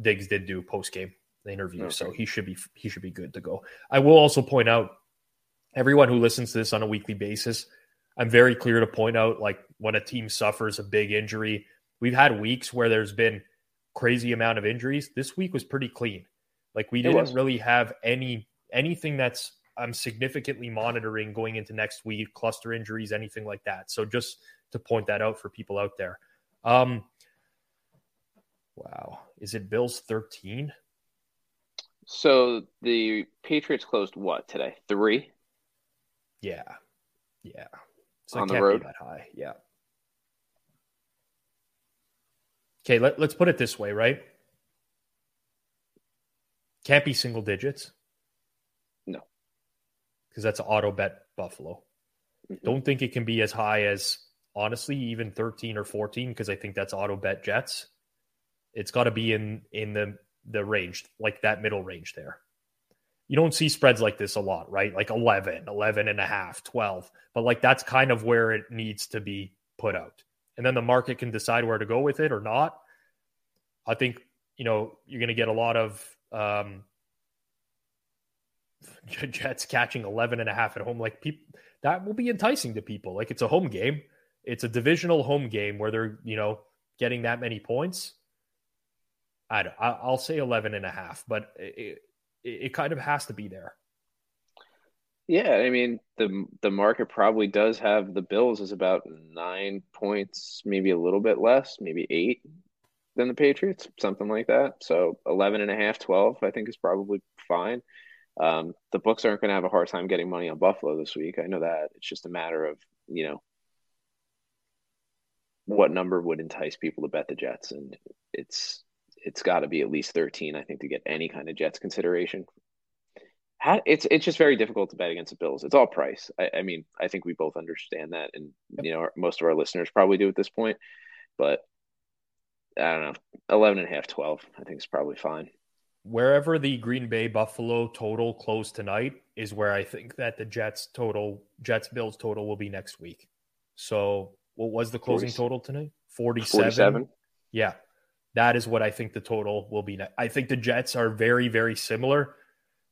Diggs did do post game interview, okay. so he should be he should be good to go. I will also point out everyone who listens to this on a weekly basis. I'm very clear to point out like when a team suffers a big injury, we've had weeks where there's been crazy amount of injuries. This week was pretty clean. Like we didn't really have any anything that's I'm significantly monitoring going into next week, cluster injuries, anything like that. So just to point that out for people out there. Um, wow, is it Bills thirteen? So the Patriots closed what today? Three. Yeah, yeah. So On the road? that high. Yeah. Okay, let, let's put it this way, right? Can't be single digits. No. Because that's an auto bet Buffalo. Mhm. Don't think it can be as high as honestly even 13 or 14 because I think that's auto bet Jets. It's got to be in in the the range, like that middle range there. You don't see spreads like this a lot, right? Like 11, 11 and a half, 12. But like that's kind of where it needs to be put out. And then the market can decide where to go with it or not. I think, you know, you're going to get a lot of um *laughs* Jets catching 11 and a half at home like people that will be enticing to people. Like it's a home game. It's a divisional home game where they're, you know, getting that many points. I I'll say 11 and a half, but it, it, it kind of has to be there. Yeah, I mean the the market probably does have the Bills as about nine points, maybe a little bit less, maybe eight than the Patriots, something like that. So 11 and a half, 12, I think is probably fine. Um, the books aren't going to have a hard time getting money on Buffalo this week. I know that. It's just a matter of, you know, what number would entice people to bet the Jets, and it's it's got to be at least 13, I think, to get any kind of Jets consideration. How, it's it's just very difficult to bet against the Bills. It's all price. I, I mean, I think we both understand that, and you know, most of our listeners probably do at this point. But I don't know, 11 and a half, 12, I think is probably fine. Wherever the Green Bay Buffalo total closed tonight is where I think that the Jets total, Jets Bills total will be next week. So what was the closing 40 total tonight? 47. 47. Yeah. That is what I think the total will be. I think the Jets are very, very similar.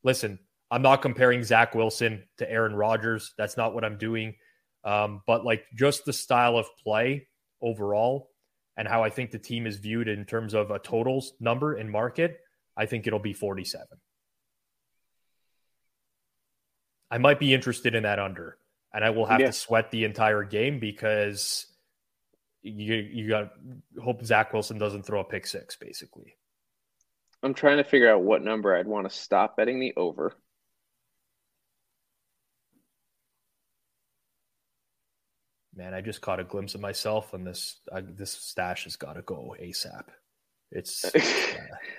Listen, I'm not comparing Zach Wilson to Aaron Rodgers. That's not what I'm doing. Um, but like just the style of play overall and how I think the team is viewed in terms of a totals number in market, I think it'll be 47. I might be interested in that under, and I will have Yeah. to sweat the entire game because you you got hope Zach Wilson doesn't throw a pick six, basically. I'm trying to figure out what number I'd want to stop betting the over. Man, I just caught a glimpse of myself, and this I, this stash has got to go ASAP. It's *laughs* uh,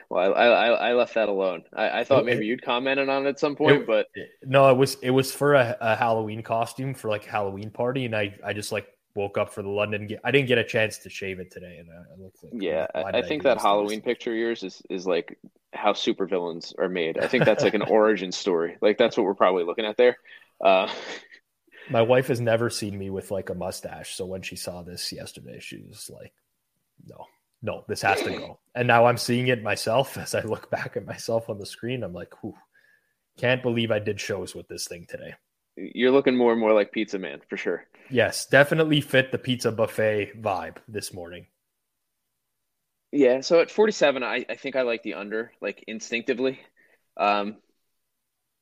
Well, I, I I left that alone. I, I thought It- maybe you'd commented on it at some point, It- but no, it was it was for a, a Halloween costume for like a Halloween party, and I I just like woke up for the London. I didn't get a chance to shave it today, and I, I looked like yeah, I, I think do that Halloween myself? picture of yours is is like how supervillains are made. I think that's like an *laughs* origin story. Like that's what we're probably looking at there. Uh, *laughs* My wife has never seen me with like a mustache, so when she saw this yesterday, she was like, "No, no, this has to go." *laughs* And now I'm seeing it myself *laughs* as I look back at myself on the screen. I'm like, "Whew, can't believe I did shows with this thing today." you're looking more and more like Pizza Man for sure. Yes, definitely fit the pizza buffet vibe this morning. Yeah, so at 47, I, I think I like the under, like instinctively. Um,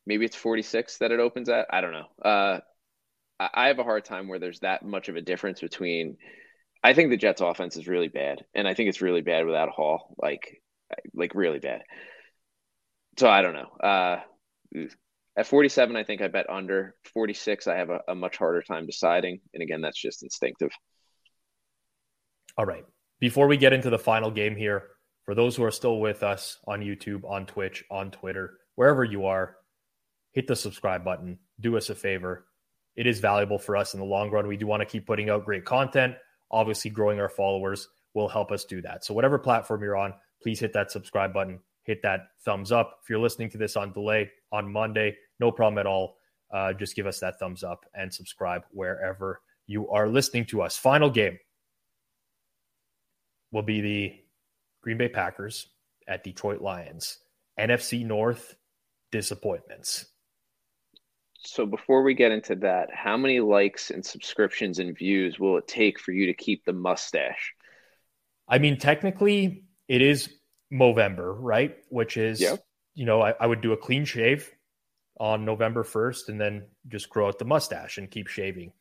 maybe it's 46 that it opens at. I don't know. Uh, I, I have a hard time where there's that much of a difference between. I think the Jets' offense is really bad, and I think it's really bad without Hall, like, like really bad. So I don't know. Uh, at 47, I think I bet under. 46, I have a, a much harder time deciding, and again, that's just instinctive. All right. Before we get into the final game here, for those who are still with us on YouTube, on Twitch, on Twitter, wherever you are, hit the subscribe button. Do us a favor. It is valuable for us in the long run. We do want to keep putting out great content. Obviously, growing our followers will help us do that. So, whatever platform you're on, please hit that subscribe button, hit that thumbs up. If you're listening to this on delay on Monday, no problem at all. Uh, just give us that thumbs up and subscribe wherever you are listening to us. Final game will be the Green Bay Packers at Detroit Lions. NFC North disappointments. So before we get into that, how many likes and subscriptions and views will it take for you to keep the mustache? I mean, technically, it is Movember, right? Which is, Yep. you know, I, I would do a clean shave on November 1st and then just grow out the mustache and keep shaving.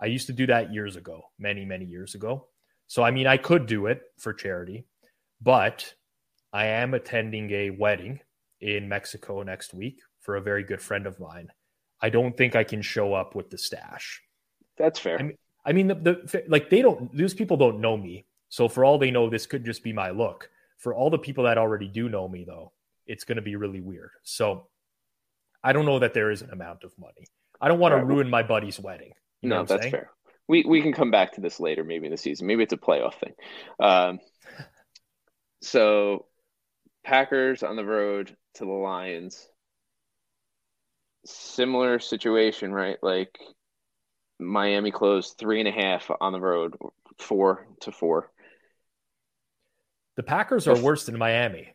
I used to do that years ago, many, many years ago. So, I mean, I could do it for charity, but I am attending a wedding in Mexico next week for a very good friend of mine. I don't think I can show up with the stash. That's fair. I mean, I mean the, the like they don't those people don't know me. So for all they know, this could just be my look. For all the people that already do know me, though, it's going to be really weird. So I don't know that there is an amount of money. I don't want right. to ruin my buddy's wedding. You no, that's saying? fair. We we can come back to this later, maybe in the season. Maybe it's a playoff thing. Um, *laughs* so Packers on the road to the Lions. Similar situation, right? Like Miami closed three and a half on the road, four to four. The Packers are worse than Miami.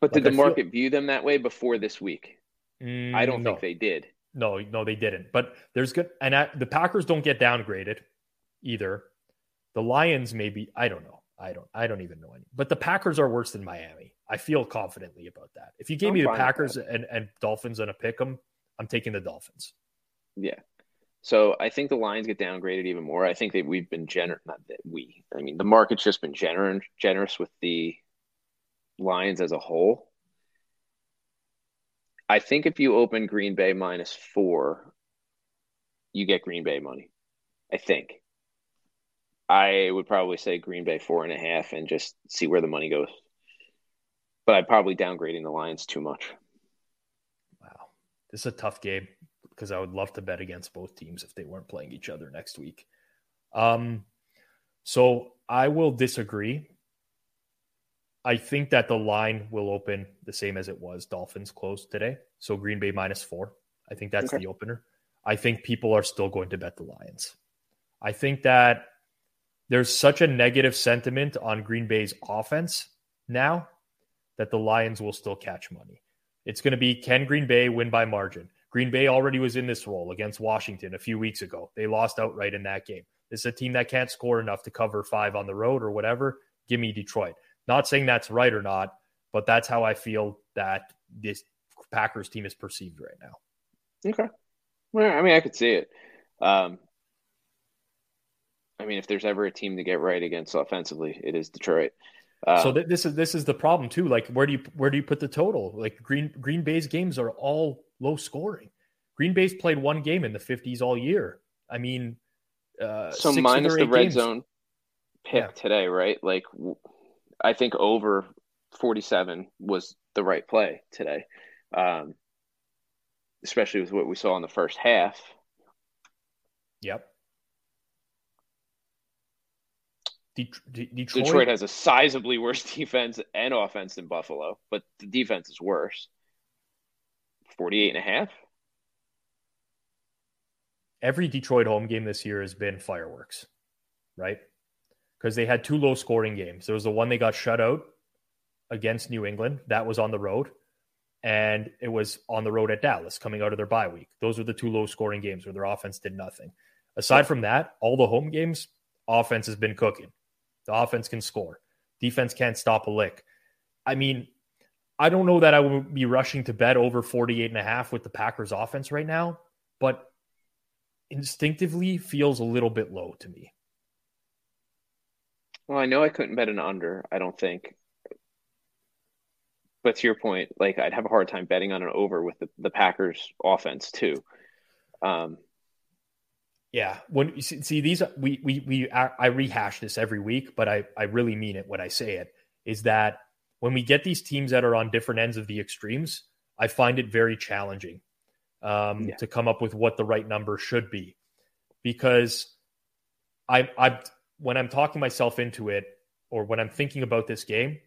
But did the market feel... view them that way before this week? Mm, I don't no. think they did. No, no, they didn't. But there's good, and I, the Packers don't get downgraded either. The Lions maybe I don't know. I don't. I don't even know any. But the Packers are worse than Miami. I feel confidently about that. If you gave I'm me the Packers and, and Dolphins and a pick 'em, I'm taking the Dolphins. Yeah. So I think the Lions get downgraded even more. I think that we've been generous. Not that we. I mean, the market's just been generous generous with the Lions as a whole. I think if you open Green Bay minus four, you get Green Bay money. I think. I would probably say Green Bay four and a half and just see where the money goes. But I'm probably downgrading the Lions too much. Wow. This is a tough game because I would love to bet against both teams if they weren't playing each other next week. Um, so I will disagree. I think that the line will open the same as it was. Dolphins closed today. So Green Bay minus four. I think that's okay. the opener. I think people are still going to bet the Lions. I think that there's such a negative sentiment on Green Bay's offense now that the Lions will still catch money. It's going to be can Green Bay win by margin? Green Bay already was in this role against Washington a few weeks ago. They lost outright in that game. This is a team that can't score enough to cover five on the road or whatever. Give me Detroit. Not saying that's right or not, but that's how I feel that this Packers team is perceived right now. Okay. Well, I mean, I could see it. Um, I mean, if there's ever a team to get right against offensively, it is Detroit. Um, so th- this is this is the problem too. Like, where do you where do you put the total? Like Green Green Bay's games are all low scoring. Green Bay's played one game in the 50s all year. I mean, uh, so minus the red games. zone pick yeah. today, right? Like I think over 47 was the right play today, um, especially with what we saw in the first half. Yep. Detroit, Detroit has a sizably worse *laughs* defense and offense than Buffalo, but the defense is worse. 48 and a half. Every Detroit home game this year has been fireworks, right? because they had two low scoring games. There was the one they got shut out against New England, that was on the road, and it was on the road at Dallas coming out of their bye week. Those were the two low scoring games where their offense did nothing. Aside from that, all the home games, offense has been cooking. The offense can score. Defense can't stop a lick. I mean, I don't know that I would be rushing to bet over 48 and a half with the Packers offense right now, but instinctively feels a little bit low to me. Well, I know I couldn't bet an under, I don't think. But to your point, like I'd have a hard time betting on an over with the, the Packers offense too. Um, yeah, when you see, see these, we we we I rehash this every week, but I I really mean it when I say it. Is that when we get these teams that are on different ends of the extremes, I find it very challenging um, yeah. to come up with what the right number should be, because I I when I'm talking myself into it or when I'm thinking about this game,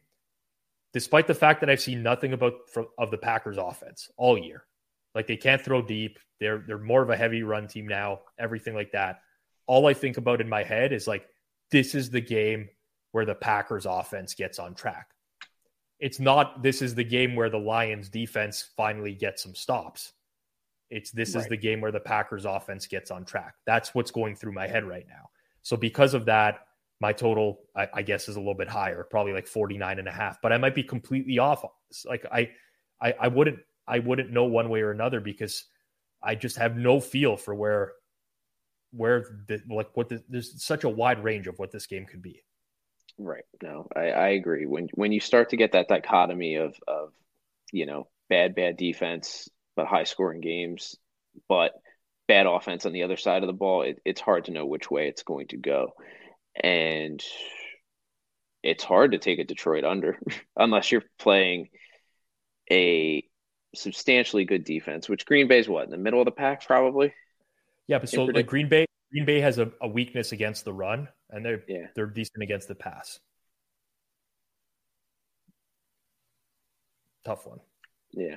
despite the fact that I've seen nothing about from, of the Packers offense all year, like they can't throw deep, they're they're more of a heavy run team now, everything like that. All I think about in my head is like this is the game where the Packers offense gets on track. It's not this is the game where the Lions defense finally gets some stops. It's this right. is the game where the Packers offense gets on track. That's what's going through my head right now. So because of that, my total, I, I, guess, is a little bit higher, probably like 49 and a half, but I might be completely off. Like I, I, I wouldn't, I wouldn't know one way or another because I just have no feel for where, where the, like what the, there's such a wide range of what this game could be. Right. No, I, I agree. When, when you start to get that dichotomy of, of you know, bad, bad defense, but high scoring games, but bad offense on the other side of the ball. It, it's hard to know which way it's going to go. And it's hard to take a Detroit under *laughs* unless you're playing a substantially good defense, which Green Bay's what in the middle of the pack probably. Yeah, but so like Green Bay, Green Bay has a, a, weakness against the run, and they're yeah. they're decent against the pass. Tough one. Yeah,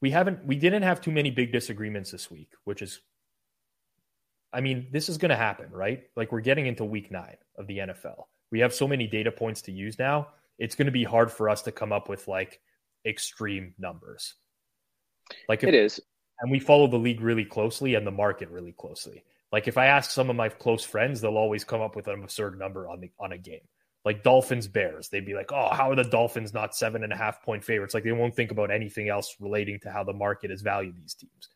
we haven't we didn't have too many big disagreements this week, which is, I mean, this is going to happen, right? Like we're getting into week nine of the NFL. We have so many data points to use now. It's going to be hard for us to come up with like extreme numbers. Like if, it is, and we follow the league really closely and the market really closely. Like if I ask some of my close friends, they'll always come up with an absurd number on the on a game. Like Dolphins Bears, they'd be like, "Oh, how are the Dolphins not seven and a half point favorites?" Like they won't think about anything else relating to how the market has valued these teams.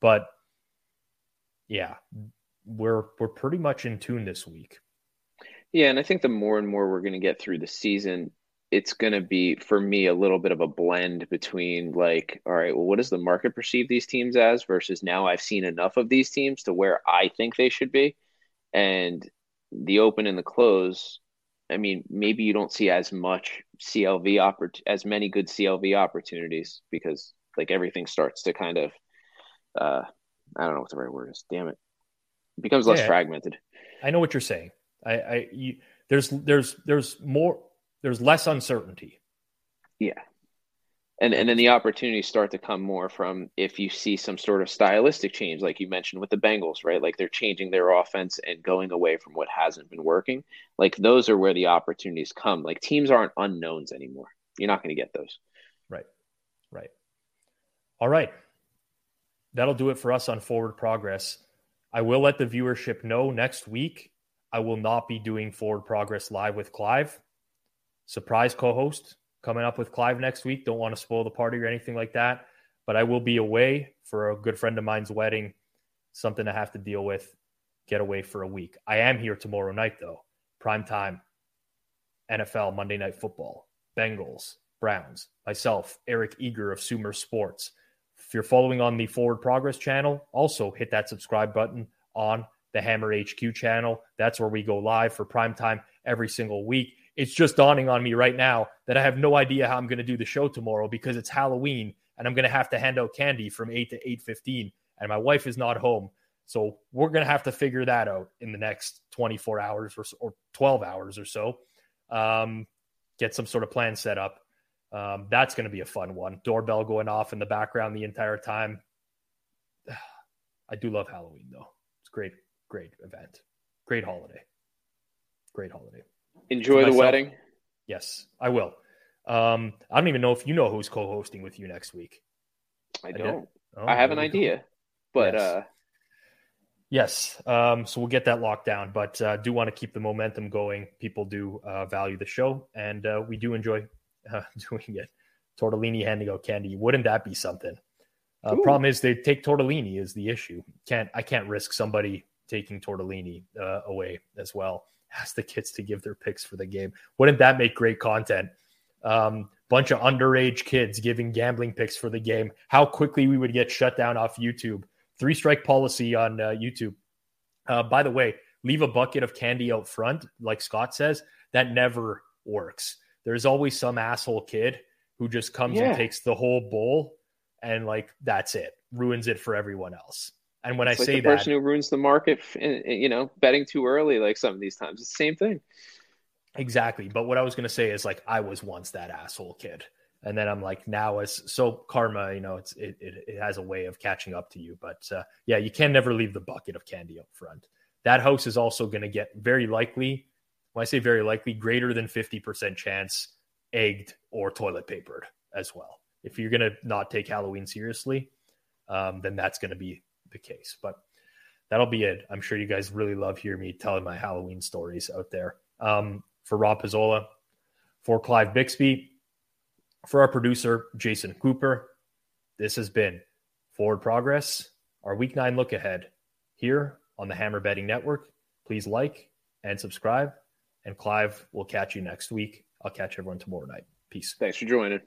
But yeah, we're we're pretty much in tune this week. Yeah, and I think the more and more we're going to get through the season, it's going to be for me a little bit of a blend between like all right well what does the market perceive these teams as versus now i've seen enough of these teams to where i think they should be? And the open and the close i mean maybe you don't see as much clv oppor- as many good clv opportunities because like everything starts to kind of uh i don't know what the right word is damn it, it becomes less yeah, fragmented. I know what you're saying. I i you, there's there's there's more there's less uncertainty. Yeah. And and then the opportunities start to come more from if you see some sort of stylistic change, like you mentioned with the Bengals, right? Like they're changing their offense and going away from what hasn't been working. Like those are where the opportunities come. Like teams aren't unknowns anymore. You're not going to get those. Right. Right. All right. That'll do it for us on Forward Progress. I will let the viewership know next week. I will not be doing Forward Progress live with Clive surprise co-host coming up with Clive next week. Don't want to spoil the party or anything like that, but I will be away for a good friend of mine's wedding. Something I have to deal with. Get away for a week. I am here tomorrow night though. Prime time. NFL Monday Night Football. Bengals, Browns. Myself, Eric Eager of Sumer Sports. If you're following on the Forward Progress channel, also hit that subscribe button on the Hammer HQ channel. That's where we go live for prime time every single week it's just dawning on me right now that I have no idea how I'm going to do the show tomorrow because it's Halloween and I'm going to have to hand out candy from 8 to 8:15 and my wife is not home. So we're going to have to figure that out in the next 24 hours or, or 12 hours or so. Um, get some sort of plan set up. Um, that's going to be a fun one. Doorbell going off in the background the entire time. *sighs* I do love Halloween though. It's great, great event. Great holiday. Great holiday. Enjoy the wedding. Yes, I will. Um, I don't even know if you know who's co-hosting with you next week. I don't. I, oh, I have an idea, but yes. uh Yes. Um, so we'll get that locked down, but uh, do want to keep the momentum going. People do uh, value the show, and uh, we do enjoy *laughs* uh, doing it. Tortellini handing out candy. Wouldn't that be something? Uh, problem is they take tortellini is the issue. Can't I can't risk somebody taking tortellini uh, away as well ask the kids to give their picks for the game. Wouldn't that make great content? Um, bunch of underage kids giving gambling picks for the game. How quickly we would get shut down off YouTube. Three strike policy on uh, YouTube. Uh, by the way, leave a bucket of candy out front, like Scott says. That never works. There's always some asshole kid who just comes yeah. and takes the whole bowl and like that's it, ruins it for everyone else. And when it's I like say the that, person who ruins the market, you know, betting too early, like some of these times, it's the same thing. Exactly. But what I was going to say is like, I was once that asshole kid. And then I'm like, now as so karma, you know, it's, it, it, it has a way of catching up to you. But uh, yeah, you can never leave the bucket of candy up front. That house is also going to get very likely, when I say very likely, greater than 50% chance egged or toilet papered as well. If you're going to not take Halloween seriously, um, then that's going to be the case. But that'll be it. I'm sure you guys really love hearing me telling my Halloween stories out there. Um, for Rob Pizzola, for Clive Bixby, for our producer, Jason Cooper, this has been Forward Progress, our week nine look ahead here on the Hammer Betting Network. Please like and subscribe. And Clive, we'll catch you next week. I'll catch everyone tomorrow night. Peace. Thanks for joining.